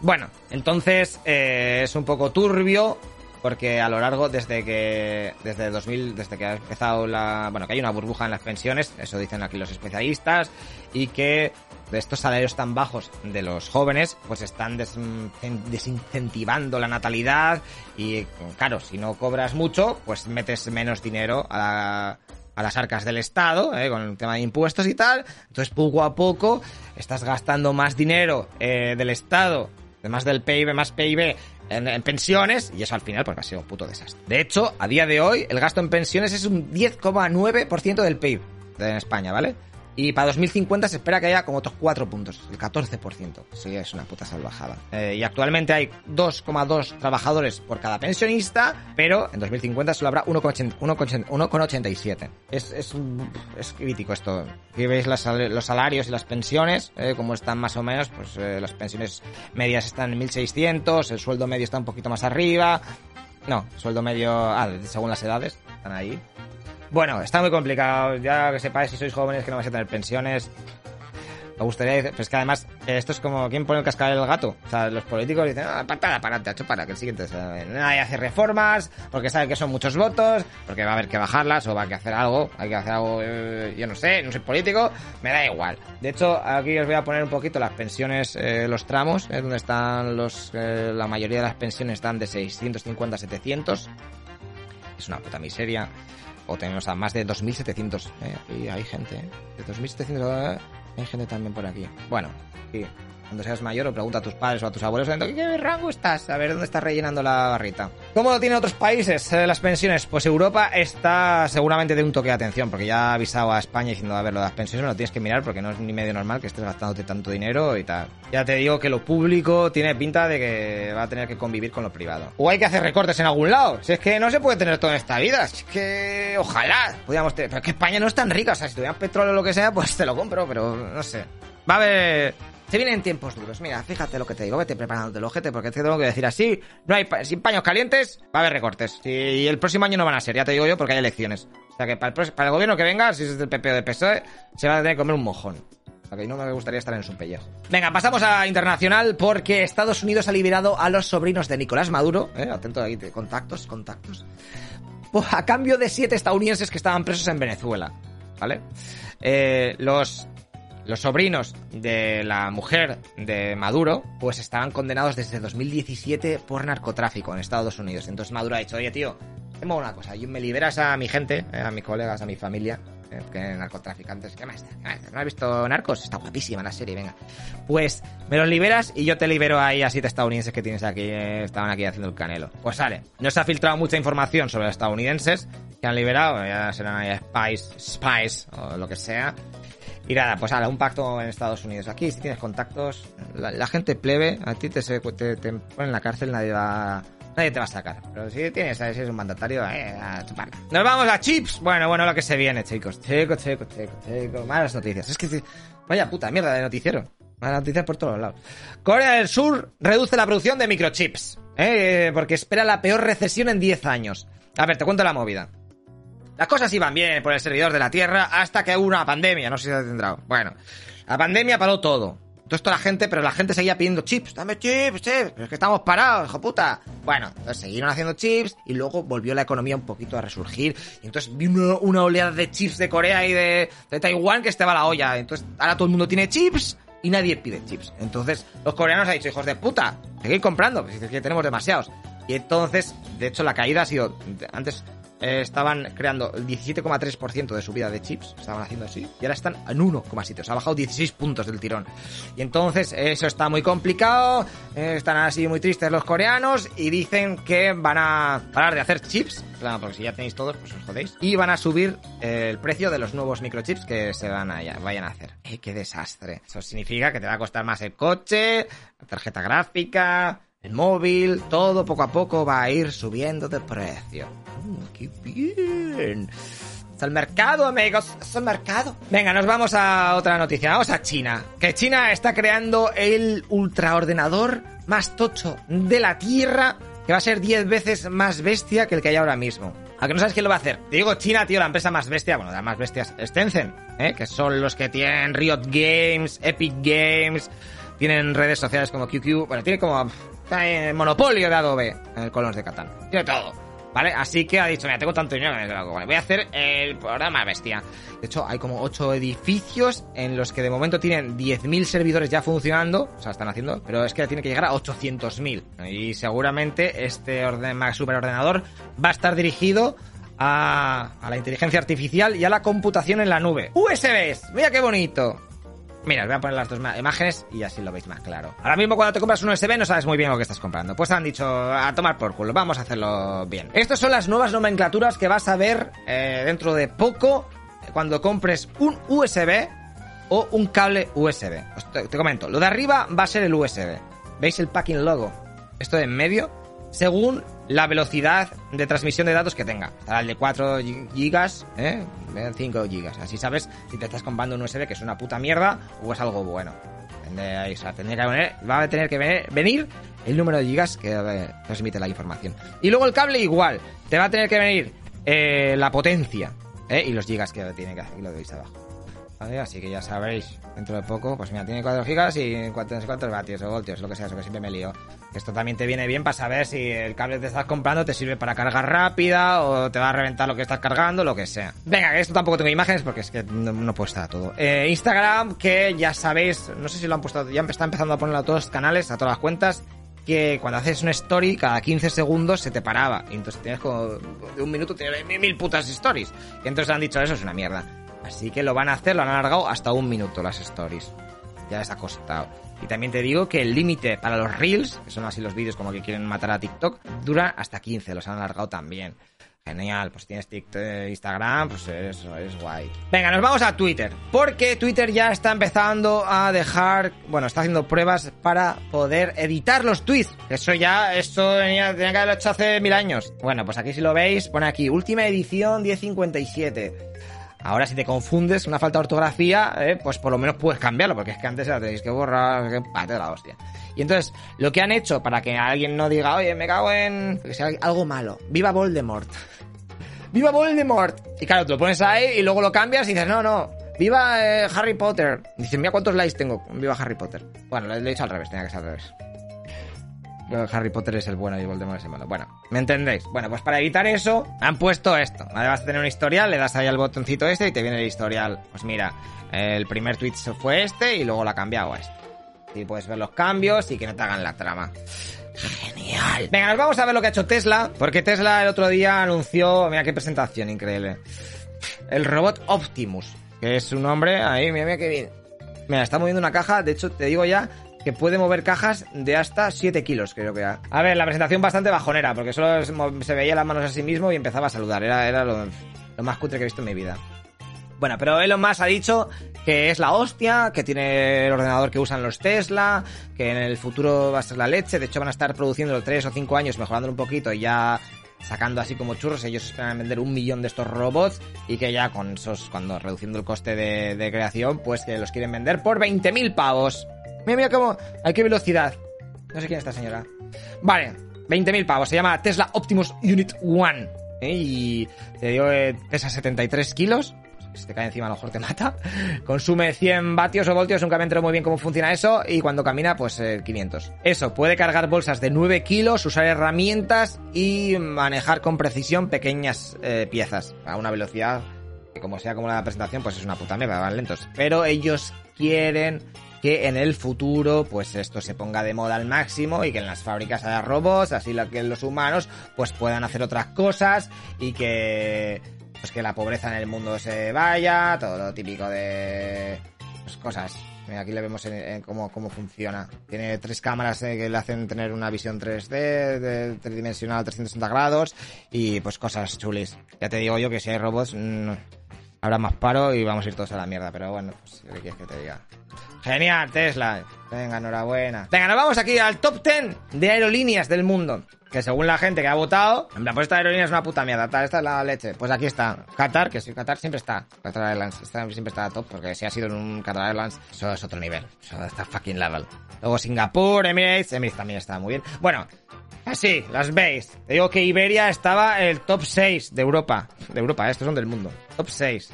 Bueno, entonces eh, es un poco turbio porque a lo largo desde que desde 2000 desde que ha empezado la bueno que hay una burbuja en las pensiones eso dicen aquí los especialistas y que estos salarios tan bajos de los jóvenes pues están desincentivando la natalidad y claro si no cobras mucho pues metes menos dinero a a las arcas del Estado, eh, con el tema de impuestos y tal. Entonces, poco a poco, estás gastando más dinero eh, del Estado, además del PIB, más PIB, en, pensiones, y eso al final pues va a ser un puto desastre. De hecho, a día de hoy, el gasto en pensiones es un 10,9% del PIB en España, ¿vale? Y para 2050 se espera que haya como otros 4 puntos, el 14%. Sí, es una puta salvajada. Eh, y actualmente hay 2,2 trabajadores por cada pensionista, pero en 2050 solo habrá 1,87. Es, es, es crítico esto. Aquí veis los salarios y las pensiones, eh, como están más o menos, pues eh, las pensiones medias están en 1.600, el sueldo medio está un poquito más arriba. No, sueldo medio, ah, según las edades, están ahí. Bueno, está muy complicado. Ya que sepáis, si sois jóvenes que no vais a tener pensiones. Me gustaría pues que además, esto es como ¿quién pone el cascabel del gato? O sea, los políticos dicen, ah, para, para, para, que el siguiente. nadie hace reformas, porque sabe que son muchos votos, porque va a haber que bajarlas o va a que hacer algo. Hay que hacer algo, eh, yo no sé, no soy político, me da igual. De hecho, aquí os voy a poner un poquito las pensiones, eh, los tramos, eh, donde están los. la mayoría de las pensiones están de 650 a 700. Es una puta miseria o tenemos a más de 2.700. Eh, y hay gente, ¿eh? De 2.700 hay gente también por aquí. Bueno, sí cuando seas mayor o pregunta a tus padres o a tus abuelos ¿en qué rango estás? A ver dónde estás rellenando la barrita. ¿Cómo lo tienen otros países eh, las pensiones? Pues Europa está seguramente de un toque de atención, porque ya ha avisado a España diciendo, a ver, lo de las pensiones lo tienes que mirar porque no es ni medio normal que estés gastándote tanto dinero y tal. Ya te digo que lo público tiene pinta de que va a tener que convivir con lo privado. O hay que hacer recortes en algún lado. Si es que no se puede tener todo en esta vida. Si es que ojalá podíamos. Pero es que España no es tan rica. O sea, si tuvieran petróleo o lo que sea, pues te lo compro, pero no sé. Va a haber se vienen tiempos duros. Mira, fíjate lo que te digo, vete preparándote el ojete, porque te tengo que decir así. No hay sin paños calientes, va a haber recortes. Y el próximo año no van a ser, ya te digo yo, porque hay elecciones. O sea que para el, gobierno que venga, si es del PP o del PSOE, se va a tener que comer un mojón. O sea que no me gustaría estar en su pellejo. Venga, pasamos a internacional porque Estados Unidos ha liberado a los sobrinos de Nicolás Maduro. Eh, atento ahí, contactos, contactos. A cambio de siete estadounidenses que estaban presos en Venezuela. ¿Vale? Eh, los los sobrinos de la mujer de Maduro, pues estaban condenados desde 2017 por narcotráfico en Estados Unidos. Entonces Maduro ha dicho, oye tío, tengo una cosa, me liberas a mi gente, eh, a mis colegas, a mi familia, eh, que narcotraficantes. ¿Qué? ¿No has visto Narcos? Está guapísima la serie, venga. Pues me los liberas y yo te libero ahí a siete estadounidenses que tienes aquí, eh, estaban aquí haciendo el canelo. Pues sale. No se ha filtrado mucha información sobre los estadounidenses que han liberado, ya serán ahí spies, spies o lo que sea. Y nada, pues ahora, un pacto en Estados Unidos. Aquí, si tienes contactos, la, gente plebe, a ti te, te, te ponen en la cárcel, nadie va nadie te va a sacar. Pero si tienes, si eres un mandatario, eh, a chuparla. Nos vamos a chips. Bueno, bueno, lo que se viene, chicos. Chicos, chicos, chicos, chicos. Malas noticias. Es que, vaya puta mierda de noticiero. Malas noticias por todos lados. Corea del Sur reduce la producción de microchips. Eh, porque espera la peor recesión en 10 años. A ver, te cuento la movida. Las cosas iban bien por el servidor de la Tierra hasta que hubo una pandemia, no sé si se ha entendido. Bueno, la pandemia paró todo. Todo esto la gente, pero la gente seguía pidiendo chips, dame chips, chips, pero es que estamos parados, hijo puta. Bueno, entonces siguieron haciendo chips y luego volvió la economía un poquito a resurgir. Y entonces vino una oleada de chips de Corea y de, de Taiwán que estaba la olla. Entonces ahora todo el mundo tiene chips y nadie pide chips. Entonces los coreanos han dicho, hijos de puta, seguid comprando, pues es que tenemos demasiados. Y entonces, de hecho, la caída ha sido, antes eh, estaban creando el 17,3% de subida de chips, estaban haciendo así, y ahora están en 1,7, o sea, ha bajado 16 puntos del tirón. Y entonces eso está muy complicado, eh, están así muy tristes los coreanos y dicen que van a parar de hacer chips, claro, porque si ya tenéis todos, pues os jodéis, y van a subir eh, el precio de los nuevos microchips que se van a, vayan a hacer. ¡Eh, qué desastre! Eso significa que te va a costar más el coche, la tarjeta gráfica, el móvil, todo poco a poco va a ir subiendo de precio. Mm, ¡Qué bien! Es el mercado, amigos. Es el mercado. Venga, nos vamos a otra noticia. Vamos a China. Que China está creando el ultraordenador más tocho de la Tierra. Que va a ser 10 veces más bestia que el que hay ahora mismo. ¿A que no sabes quién lo va a hacer? Te digo China, tío, la empresa más bestia. Bueno, las más bestias es Tencent. ¿eh? Que son los que tienen Riot Games, Epic Games. Tienen redes sociales como QQ. Bueno, tiene como el monopolio de Adobe en el Colors de Catán. Tiene todo. ¿Vale? Así que ha dicho, mira, tengo tanto dinero vale, voy a hacer el programa bestia. De hecho, hay como 8 edificios en los que de momento tienen 10.000 servidores ya funcionando, o sea, están haciendo, pero es que tiene que llegar a 800.000. Y seguramente este orden, superordenador va a estar dirigido a, a la inteligencia artificial y a la computación en la nube. USBs, mira qué bonito. Mira, os voy a poner las dos imágenes y así lo veis más claro. Ahora mismo cuando te compras un USB no sabes muy bien lo que estás comprando. Pues han dicho a tomar por culo, vamos a hacerlo bien. Estas son las nuevas nomenclaturas que vas a ver eh, dentro de poco cuando compres un USB o un cable USB. te, te comento, lo de arriba va a ser el USB. ¿Veis el packing logo? Esto de en medio, según la velocidad de transmisión de datos que tenga. Estará el de 4 gigas, ¿eh? 5 gigas. Así sabes si te estás comprando un USB que es una puta mierda o es algo bueno. O que venir, va a tener que venir el número de gigas que eh, transmite la información. Y luego el cable igual. Te va a tener que venir eh, la potencia ¿eh? y los gigas que tiene que hacer. Y lo veis abajo. Así que ya sabréis, dentro de poco, pues mira, tiene 4 gigas y 4, cuántos vatios o voltios, lo que sea, eso que siempre me lío. Esto también te viene bien para saber si el cable que te estás comprando te sirve para cargar rápida o te va a reventar lo que estás cargando, lo que sea. Venga, esto tampoco tengo imágenes porque es que no, puedo estar todo. Eh, Instagram, que ya sabéis, no sé si lo han puesto, ya está empezando a ponerlo a todos los canales, a todas las cuentas, que cuando haces una story, cada 15 segundos se te paraba. Y entonces tienes como, de un minuto tienes mil putas stories. Y entonces han dicho, eso es una mierda. Así que lo van a hacer, lo han alargado hasta un minuto las stories. Ya les ha costado. Y también te digo que el límite para los reels, que son así los vídeos como que quieren matar a TikTok, dura hasta 15, los han alargado también. Genial, pues tienes TikTok, Instagram, pues eso es guay. Venga, nos vamos a Twitter, porque Twitter ya está empezando a dejar, bueno, está haciendo pruebas para poder editar los tweets. Eso ya, esto tenía, tenía que haberlo hecho hace mil años. Bueno, pues aquí si lo veis, pone aquí, última edición 1057. Ahora, si te confundes, una falta de ortografía, eh, pues por lo menos puedes cambiarlo, porque es que antes la tenéis que borrar, que pate la hostia. Y entonces, lo que han hecho para que alguien no diga, oye, me cago en. algo malo. ¡Viva Voldemort! ¡Viva Voldemort! Y claro, tú lo pones ahí y luego lo cambias y dices, no, no. ¡Viva eh, Harry Potter! Y dices, mira cuántos likes tengo. ¡Viva Harry Potter! Bueno, lo he dicho al revés, tenía que ser al revés. Harry Potter es el bueno y Voldemort es el malo. Bueno, ¿me entendéis? Bueno, pues para evitar eso, han puesto esto. Vale, vas tener un historial, le das ahí al botoncito este y te viene el historial. Pues mira, el primer tweet fue este y luego lo ha cambiado a este. Y puedes ver los cambios y que no te hagan la trama. Genial. Venga, nos vamos a ver lo que ha hecho Tesla, porque Tesla el otro día anunció, mira qué presentación increíble. El robot Optimus, que es un nombre, ahí, mira, mira qué bien. Mira, está moviendo una caja, de hecho te digo ya que puede mover cajas de hasta 7 kilos, creo que era. A ver, la presentación bastante bajonera, porque solo se veía las manos a sí mismo y empezaba a saludar. Era, era lo, más cutre que he visto en mi vida. Bueno, pero Elon Musk ha dicho que es la hostia, que tiene el ordenador que usan los Tesla, que en el futuro va a ser la leche. De hecho, van a estar produciendo 3 o 5 años, mejorándolo un poquito y ya sacando así como churros. Ellos esperan vender un millón de estos robots y que ya con esos, cuando reduciendo el coste de, de creación, pues que los quieren vender por 20.000 pavos. Mira, mira cómo. Hay qué velocidad. No sé quién es esta señora. Vale, 20.000 pavos. Se llama Tesla Optimus Unit One. ¿eh? Y te digo, eh, pesa 73 kilos. Si te cae encima, a lo mejor te mata. Consume 100 vatios o voltios. Nunca me entero muy bien cómo funciona eso. Y cuando camina, pues 500. Eh, eso, puede cargar bolsas de 9 kilos, usar herramientas y manejar con precisión pequeñas piezas a una velocidad que, como sea como la presentación, pues es una puta mierda, van lentos. Pero ellos quieren que en el futuro pues esto se ponga de moda al máximo y que en las fábricas haya robots, así que los humanos pues puedan hacer otras cosas y que pues que la pobreza en el mundo se vaya, todo lo típico de pues, cosas. Aquí le vemos en, cómo, cómo funciona. Tiene tres cámaras eh, que le hacen tener una visión 3D, de, tridimensional 360 grados y pues cosas chulis. Ya te digo yo que si hay robots mm, habrá más paro y vamos a ir todos a la mierda, pero bueno, pues ¿qué quieres que te diga? Genial, Tesla. Venga, enhorabuena. Venga, nos vamos aquí al top 10 de aerolíneas del mundo. Que según la gente que ha votado, en plan, pues esta aerolínea es una puta mierda, esta es la leche. Pues aquí está. Qatar, que sí, Qatar siempre está. Qatar Airlines siempre está top, porque si ha sido en un Qatar Airlines, eso es otro nivel. Eso está fucking level. Luego Singapur, Emirates, Emirates también está muy bien. Bueno, así, las veis. Te digo que Iberia estaba el top 6 de Europa. De Europa, estos son del mundo. Top 6.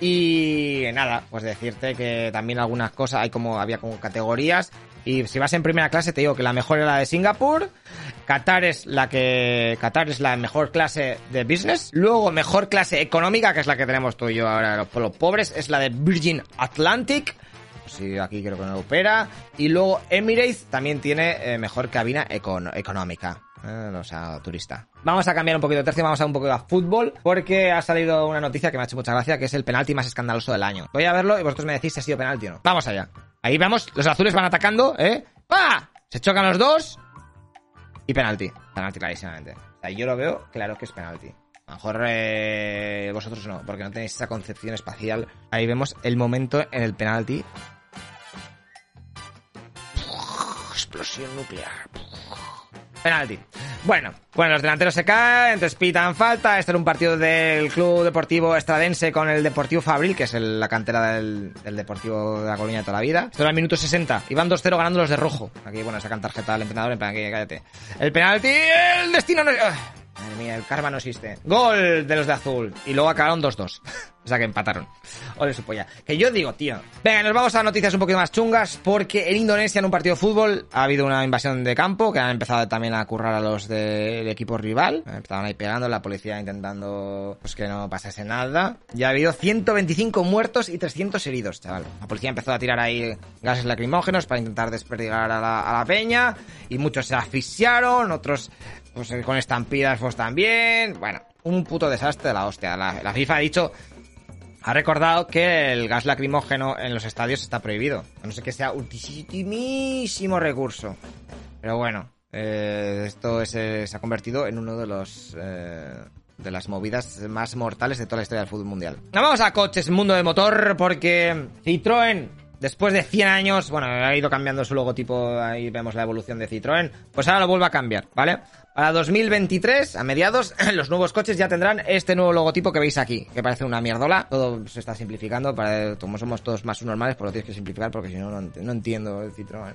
Y nada, pues decirte que también algunas cosas, hay como, había como categorías. Y si vas en primera clase, te digo que la mejor era la de Singapur. Qatar es la que. Qatar es la mejor clase de business. Luego, mejor clase económica, que es la que tenemos tú y yo ahora, los, los pobres, es la de Virgin Atlantic. Si aquí creo que no opera. Y luego Emirates también tiene eh, mejor cabina económica. Eh, o sea, turista. Vamos a cambiar un poquito de tercio, vamos a un poco a fútbol, porque ha salido una noticia que me ha hecho mucha gracia, que es el penalti más escandaloso del año. Voy a verlo y vosotros me decís si ha sido penalti o no. Vamos allá. Ahí vamos, los azules van atacando, ¿eh? ¡Pah! Se chocan los dos y penalti. Penalti clarísimamente. O sea, yo lo veo claro que es penalti. A lo mejor eh, vosotros no, porque no tenéis esa concepción espacial. Ahí vemos el momento en el penalti. Explosión nuclear. Penalti. Bueno, bueno, los delanteros se caen, entonces pitan falta. Este era un partido del Club Deportivo Estradense con el Deportivo Fabril, que es la cantera del, Deportivo de la Coruña de toda la vida. Esto era el minuto 60. Iban 2-0 ganando los de rojo. Aquí, bueno, sacan tarjeta al entrenador en plan, aquí, cállate. El penalti, el destino no... Madre mía, el karma no existe. Gol de los de azul. Y luego acabaron 2-2. o sea que empataron. Ole su polla. Que yo digo, tío. Venga, nos vamos a noticias un poquito más chungas. Porque en Indonesia, en un partido de fútbol, ha habido una invasión de campo. Que han empezado también a currar a los del equipo rival. Estaban ahí pegando, la policía intentando pues que no pasase nada. Ya ha habido 125 muertos y 300 heridos, chaval. La policía empezó a tirar ahí gases lacrimógenos para intentar desperdigar a la, a la peña. Y muchos se asfixiaron, otros pues eh, con estampidas pues también. Bueno, un puto desastre de la hostia. La, FIFA ha dicho, ha recordado que el gas lacrimógeno en los estadios está prohibido. no sé que sea ultimísimo recurso. Pero bueno, eh, esto eh, se ha convertido en uno de los... de las movidas más mortales de toda la historia del fútbol mundial. vamos a coches, mundo de motor, porque Citroën Después de 100 años, bueno, ha ido cambiando su logotipo, ahí vemos la evolución de Citroën, pues ahora lo vuelve a cambiar, ¿vale? Para 2023, a mediados, los nuevos coches ya tendrán este nuevo logotipo que veis aquí, que parece una mierdola. Todo se está simplificando, para, como somos todos más normales, pues lo tienes que simplificar porque si no, no, entiendo el Citroën.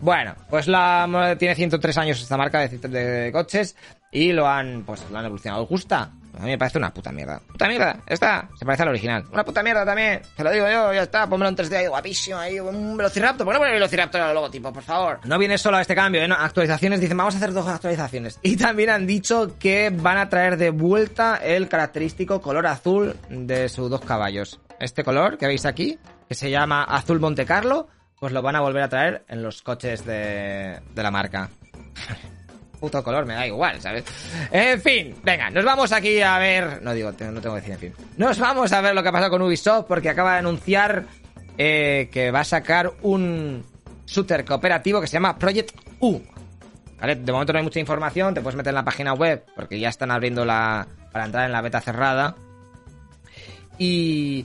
Bueno, pues la tiene 103 años esta marca de, de coches y lo han, pues lo han evolucionado. ¿Os gusta? A mí me parece una puta mierda. Puta mierda, está. Se parece al original. Una puta mierda también. Te lo digo yo, ya está. Pónmelo en 3D ahí, guapísimo. Ahí, un Velociraptor. ¿Por qué no poner Velociraptor al logotipo, por favor? No viene solo a este cambio, ¿eh? actualizaciones. Dicen, vamos a hacer dos actualizaciones. Y también han dicho que van a traer de vuelta el característico color azul de sus dos caballos. Este color que veis aquí, que se llama Azul Monte Carlo, pues lo van a volver a traer en los coches de, de la marca. Puto color, me da igual, ¿sabes? En fin, venga, nos vamos aquí a ver... No digo, no tengo que decir en fin. Nos vamos a ver lo que ha pasado con Ubisoft porque acaba de anunciar eh, que va a sacar un shooter cooperativo que se llama Project U. ¿Vale? De momento no hay mucha información, te puedes meter en la página web porque ya están abriendo la... para entrar en la beta cerrada. Y...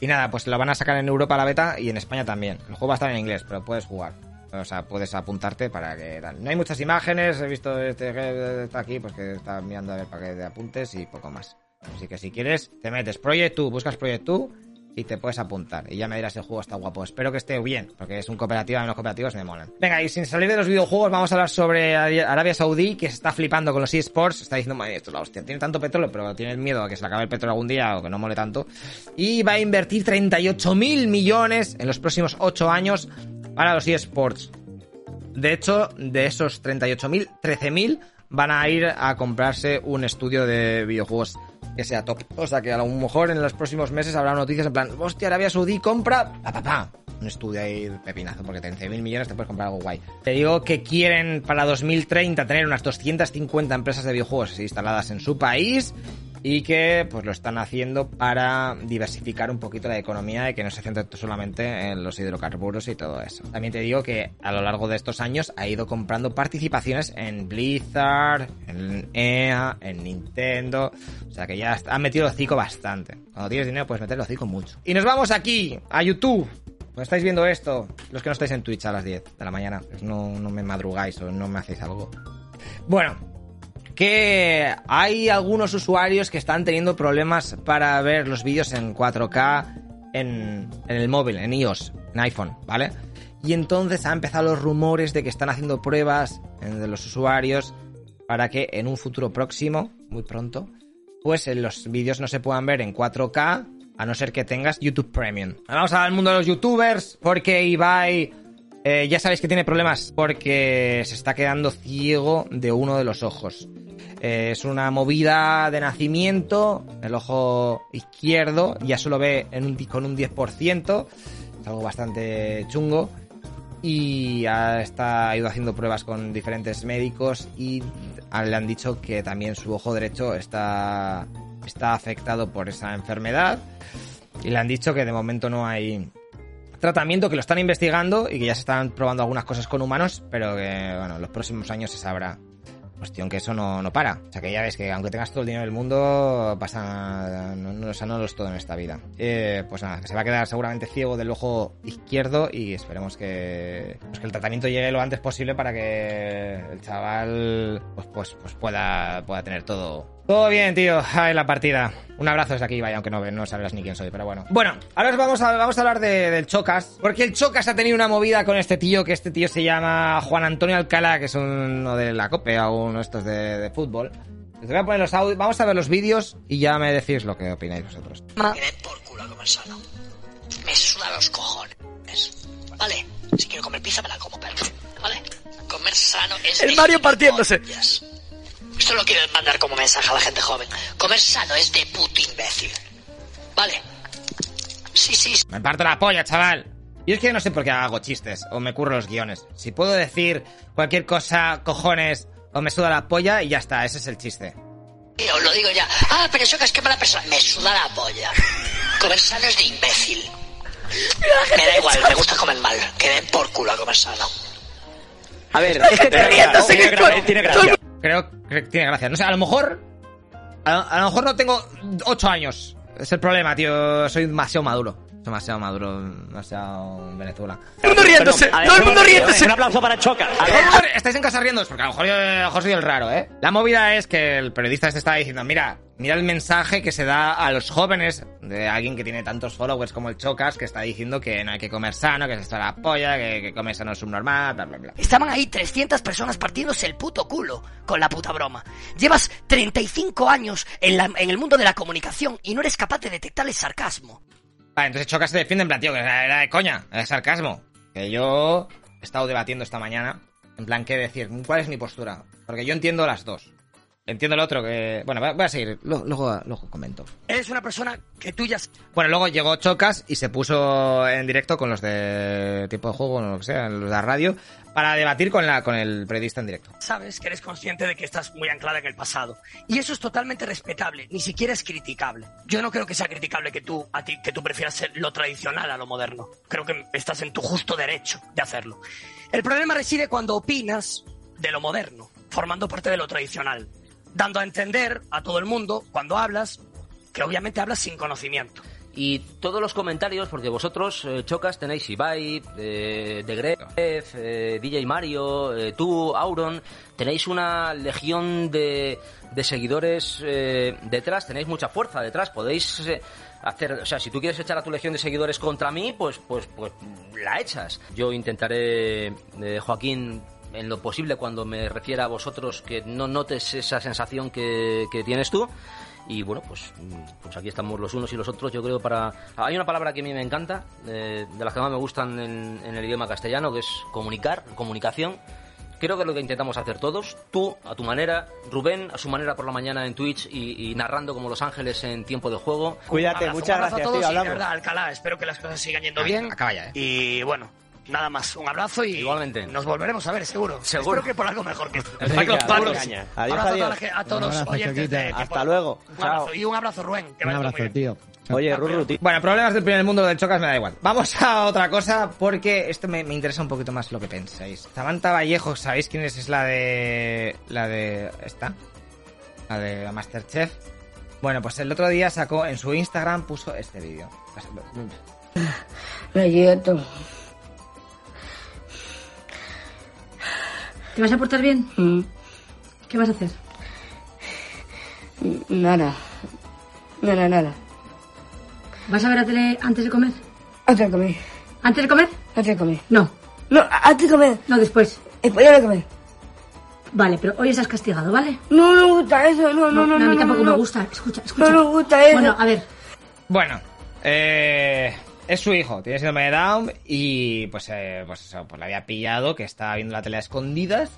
Y nada, pues lo van a sacar en Europa la beta y en España también. El juego va a estar en inglés, pero puedes jugar. O sea, puedes apuntarte para que No hay muchas imágenes, he visto este que está aquí, pues que está mirando a ver para que te apuntes y poco más. Así que si quieres, te metes Project 2, buscas Project 2 y te puedes apuntar. Y ya me dirás, el juego está guapo. Espero que esté bien, porque es un cooperativo y los cooperativos me molan. Venga, y sin salir de los videojuegos, vamos a hablar sobre Arabia Saudí, que se está flipando con los eSports. Está diciendo, madre, esto es la hostia. Tiene tanto petróleo, pero tiene miedo a que se le acabe el petróleo algún día o que no mole tanto. Y va a invertir 38 mil millones en los próximos 8 años para los eSports. De hecho, de esos 38.000, 13.000 van a ir a comprarse un estudio de videojuegos que sea top. O sea que a lo mejor en los próximos meses habrá noticias en plan, hostia, Arabia Saudí compra, pa, pa. Un estudio ahí pepinazo, porque 13.000 millones te puedes comprar algo guay. Te digo que quieren para 2030 tener unas 250 empresas de videojuegos instaladas en su país y que pues lo están haciendo para diversificar un poquito la economía y que no se centre solamente en los hidrocarburos y todo eso. También te digo que a lo largo de estos años ha ido comprando participaciones en Blizzard, en EA, en Nintendo, o sea que ya han metido el hocico bastante. Cuando tienes dinero puedes meter el hocico mucho. Y nos vamos aquí, a YouTube. Pues estáis viendo esto, los que no estáis en Twitch a las 10 de la mañana, pues no, no me madrugáis o no me hacéis algo. Bueno, que hay algunos usuarios que están teniendo problemas para ver los vídeos en 4K en, el móvil, en iOS, en iPhone, ¿vale? Y entonces han empezado los rumores de que están haciendo pruebas de los usuarios para que en un futuro próximo, muy pronto, pues los vídeos no se puedan ver en 4K a no ser que tengas YouTube Premium. Vamos al mundo de los youtubers porque Ibai eh, ya sabéis que tiene problemas porque se está quedando ciego de uno de los ojos. Eh, es una movida de nacimiento, el ojo izquierdo ya solo ve con un 10%, es algo bastante chungo. Y ha, está, ha ido haciendo pruebas con diferentes médicos y le han dicho que también su ojo derecho está, está afectado por esa enfermedad. Y le han dicho que de momento no hay tratamiento, que lo están investigando y que ya se están probando algunas cosas con humanos, pero que bueno, en los próximos años se sabrá Cuestión que eso no, no para. O sea que ya ves que aunque tengas todo el dinero del mundo, pasa. No, no, o sea, no lo es todo en esta vida. Eh, pues nada, que se va a quedar seguramente ciego del ojo izquierdo y esperemos que, pues que el tratamiento llegue lo antes posible para que el chaval pues, pues, pues pueda, pueda tener todo, todo bien, tío. Ay, la partida. Un abrazo desde aquí, vaya, aunque no, no sabrás ni quién soy, pero bueno. Bueno, ahora os vamos a, vamos a hablar de- del Chocas. Porque el Chocas ha tenido una movida con este tío, que este tío se llama Juan Antonio Alcalá, que es uno de la COPE o uno de estos de, de fútbol. Les voy a poner los audios. Vamos a ver los vídeos y ya me decís lo que opináis vosotros. Den por culo a comer sano. Me suda los cojones. Vale, si quiero comer pizza me la como, pero. Vale, comer sano es. El de Mario partiéndose. gilipollas. Esto lo quiero mandar como mensaje a la gente joven. Comer sano es de puto imbécil. Vale. Sí, sí, sí. Me parto la polla, chaval. Y es que no sé por qué hago chistes o me curro los guiones. Si puedo decir cualquier cosa, cojones, o me suda la polla y ya está, ese es el chiste. Os lo digo ya. Ah, pero eso que es que mala persona. Me suda la polla. Comer sano es de imbécil. Me da igual, me gusta comer mal. Que den por culo a comer sano. A ver, es que te gracia, tiene gracia. Creo, que tiene gracia. No sé, a lo mejor. A, a lo mejor no tengo 8 años. Es el problema, tío. Soy demasiado maduro. Demasiado maduro. Demasiado en Venezuela. Todo el mundo riéndose, todo el mundo un- riéndose. Un aplauso para Chocas. A lo mejor estáis en casa riendo, porque a lo mejor yo, a lo mejor soy el raro, ¿eh? La movida es que el periodista este estaba diciendo, mira, mira el mensaje que se da a los jóvenes de alguien que tiene tantos followers como el Chocas, que está diciendo que no hay que comer sano, que se está la polla, que, que comer sano es subnormal, bla, bla, bla. Estaban ahí 300 personas partiéndose el puto culo con la puta broma. Llevas 35 años en, la- en el mundo de la comunicación y no eres capaz de detectar el sarcasmo. Vale, entonces Chocas se defiende en plan, tío, que era de coña, era de sarcasmo. Que yo he estado debatiendo esta mañana, en plan, ¿qué decir? ¿Cuál es mi postura? Porque yo entiendo las dos. Entiendo el otro que... Bueno, voy a- seguir, lo- luego, luego comento. Eres una persona que tú ya Bueno, luego llegó Chocas y se puso en directo con los de tiempo de juego, o lo que sea, los de la radio, para debatir con, la, con el periodista en directo. sabes que eres consciente de que estás muy anclada en el pasado. Y eso es totalmente respetable, ni siquiera es criticable. Yo no creo que sea criticable que tú, a ti, que tú prefieras ser lo tradicional a lo moderno. Creo que estás en tu justo derecho de hacerlo. El problema reside cuando opinas de lo moderno, formando parte de lo tradicional, dando a entender a todo el mundo, cuando hablas, que obviamente hablas sin conocimiento. Y todos los comentarios, porque vosotros, eh, Chocas, tenéis Ibai, eh, Gref, eh, DJ Mario, eh, tú, Auron, tenéis una legión de, de seguidores eh, detrás, tenéis mucha fuerza detrás, podéis hacer, o sea, si tú quieres echar a tu legión de seguidores contra mí, pues, pues, pues la echas. Yo intentaré, Joaquín, en lo posible cuando me refiera a vosotros que no notes esa sensación que, que tienes tú. Y bueno, pues, mm, pues aquí estamos los unos y los otros, yo creo, para... Hay una palabra que a mí me encanta, eh, de las que más me gustan en, en el idioma castellano, que es comunicar, comunicación. Creo que es lo que intentamos hacer todos. Tú, a tu manera, Rubén, a su manera por la mañana en Twitch y, y narrando como Los Ángeles en tiempo de juego. Cuídate, abrazo, muchas abrazo gracias, a tío. todos y de verdad, Alcalá, espero que las cosas sigan yendo bien. Acaba ya, ¿eh? Y bueno, nada más. Un abrazo y Igualmente. nos volveremos a ver, seguro. Seguro. Espero que por algo mejor que esto. Venga, Los palos. Adiós, abrazo a, adiós. toda la ge- a todos los oyentes de Hasta luego. Un abrazo. Chao. Y un abrazo, Rubén. Que Un muy abrazo, bien. tío. Oye, Ruru, tío. Bueno, problemas del primer mundo del Chocas me da igual. Vamos a otra cosa porque esto me, me interesa un poquito más lo que pensáis. Samantha Vallejo, ¿sabéis quién es? Es la de... La de... ¿Esta? La de la Masterchef. Bueno, pues el otro día sacó en su Instagram, puso este vídeo. Gallito. ¿Te vas a portar bien? Mm, ¿Qué vas a hacer? Nada. Nada, nada. ¿Vas a ver la tele antes de comer? Antes de comer. ¿Antes de comer? Antes de comer. No, No, antes de comer. no después. Después de comer. Vale, pero hoy estás castigado, ¿vale? No, no me gusta eso. No, no, no. a no, mí no, tampoco no, me no. gusta. Escucha, escucha. No me gusta eso. Bueno, a ver, Bueno, eh, es su hijo, tiene síndrome de Down y pues, eh, pues pues la había pillado que estaba viendo la tele a escondidas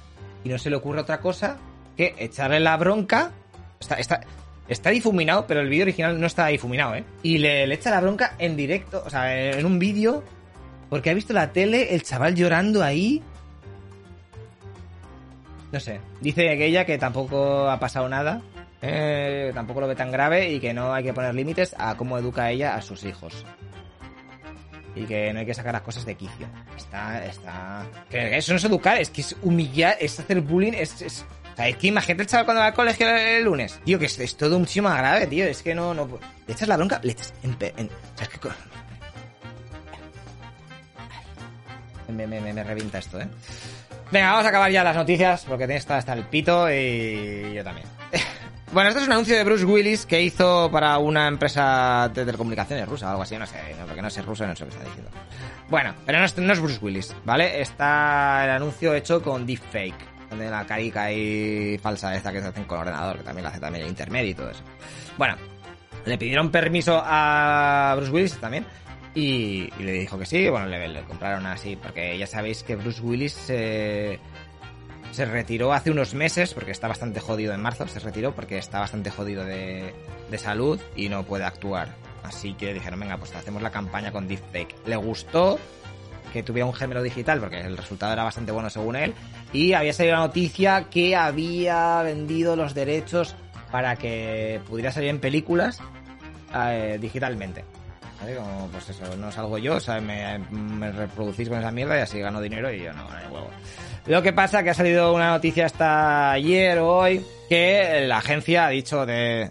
y no se le ocurre otra cosa que echarle la bronca. Está, está, está difuminado, pero el vídeo original no está difuminado, ¿eh? Y le, le echa la bronca en directo, o sea, en un vídeo, porque ha visto la tele, el chaval llorando ahí. No sé, dice que ella que tampoco ha pasado nada, eh, tampoco lo ve tan grave y que no hay que poner límites a cómo educa ella a sus hijos. Y que no hay que sacar las cosas de quicio. Está, está... Que eso no es educar, es que es humillar, es hacer bullying, es... es... O sea, es que imagínate el chaval cuando va al colegio el lunes. Tío, que es, es todo muchísimo más grave, tío. Es que no, no... Le echas la bronca, le echas... En, en- o sea, es que... co- Me, me, me, me revienta esto, ¿eh? Venga, vamos a acabar ya las noticias porque tiene hasta, hasta el pito y yo también. Bueno, esto es un anuncio de Bruce Willis que hizo para una empresa de telecomunicaciones rusa o algo así, no sé, porque no sé ruso, no sé que está diciendo. Bueno, pero no es, no es Bruce Willis, ¿vale? Está el anuncio hecho con deepfake, donde la carica ahí falsa esta que se hace con ordenador, que también la hace también el intermedio y todo eso. Bueno, le pidieron permiso a Bruce Willis también y, y le dijo que sí, bueno, le, compraron así, porque ya sabéis que Bruce Willis se, se retiró hace unos meses, porque está bastante jodido en marzo, se retiró porque está bastante jodido de, de salud y no puede actuar. Así que dijeron, venga, pues hacemos la campaña con Deepfake. Le gustó que tuviera un gemelo digital, porque el resultado era bastante bueno según él, y había salido la noticia que había vendido los derechos para que pudiera salir en películas eh, digitalmente. Como, pues eso, no salgo yo, o me, reproducís con esa mierda y así gano dinero y yo no, no hay huevo. Lo que pasa que ha salido una noticia hasta ayer o hoy que la agencia ha dicho de,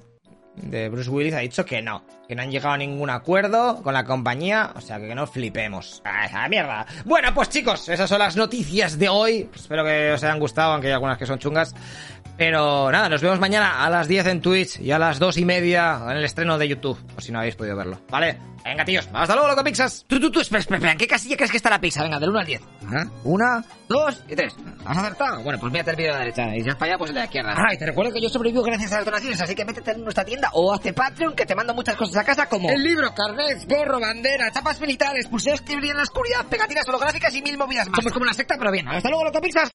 de Bruce Willis ha dicho que no, que no han llegado a ningún acuerdo con la compañía, o sea que no flipemos. ¡A esa mierda! Bueno, pues chicos, esas son las noticias de hoy. Espero que os hayan gustado, aunque hay algunas que son chungas. Pero nada, nos vemos mañana a las 10 en Twitch y a las 2 y media en el estreno de YouTube, por si no habéis podido verlo. ¿Vale? Venga, tíos, hasta luego, loco Pixas. Tú, tú, tú, espera, espera, espera. ¿En qué casilla crees que está la pizza? Venga, del 1 al 10. Ajá. Una, dos y tres. ¿Has acertado? Bueno, pues mírate el vídeo de la derecha. Y si para allá, pues el de la izquierda. Ay, te recuerdo que yo sobrevivo gracias a las donaciones, así que métete en nuestra tienda o hazte Patreon, que te mando muchas cosas a casa como... El libro, carnet, gorro, bandera, chapas militares, pulseras que brillan en la oscuridad, pegatinas holográficas y mil movidas más. Somos como una secta, pero bien. Hasta luego, loco Pixas.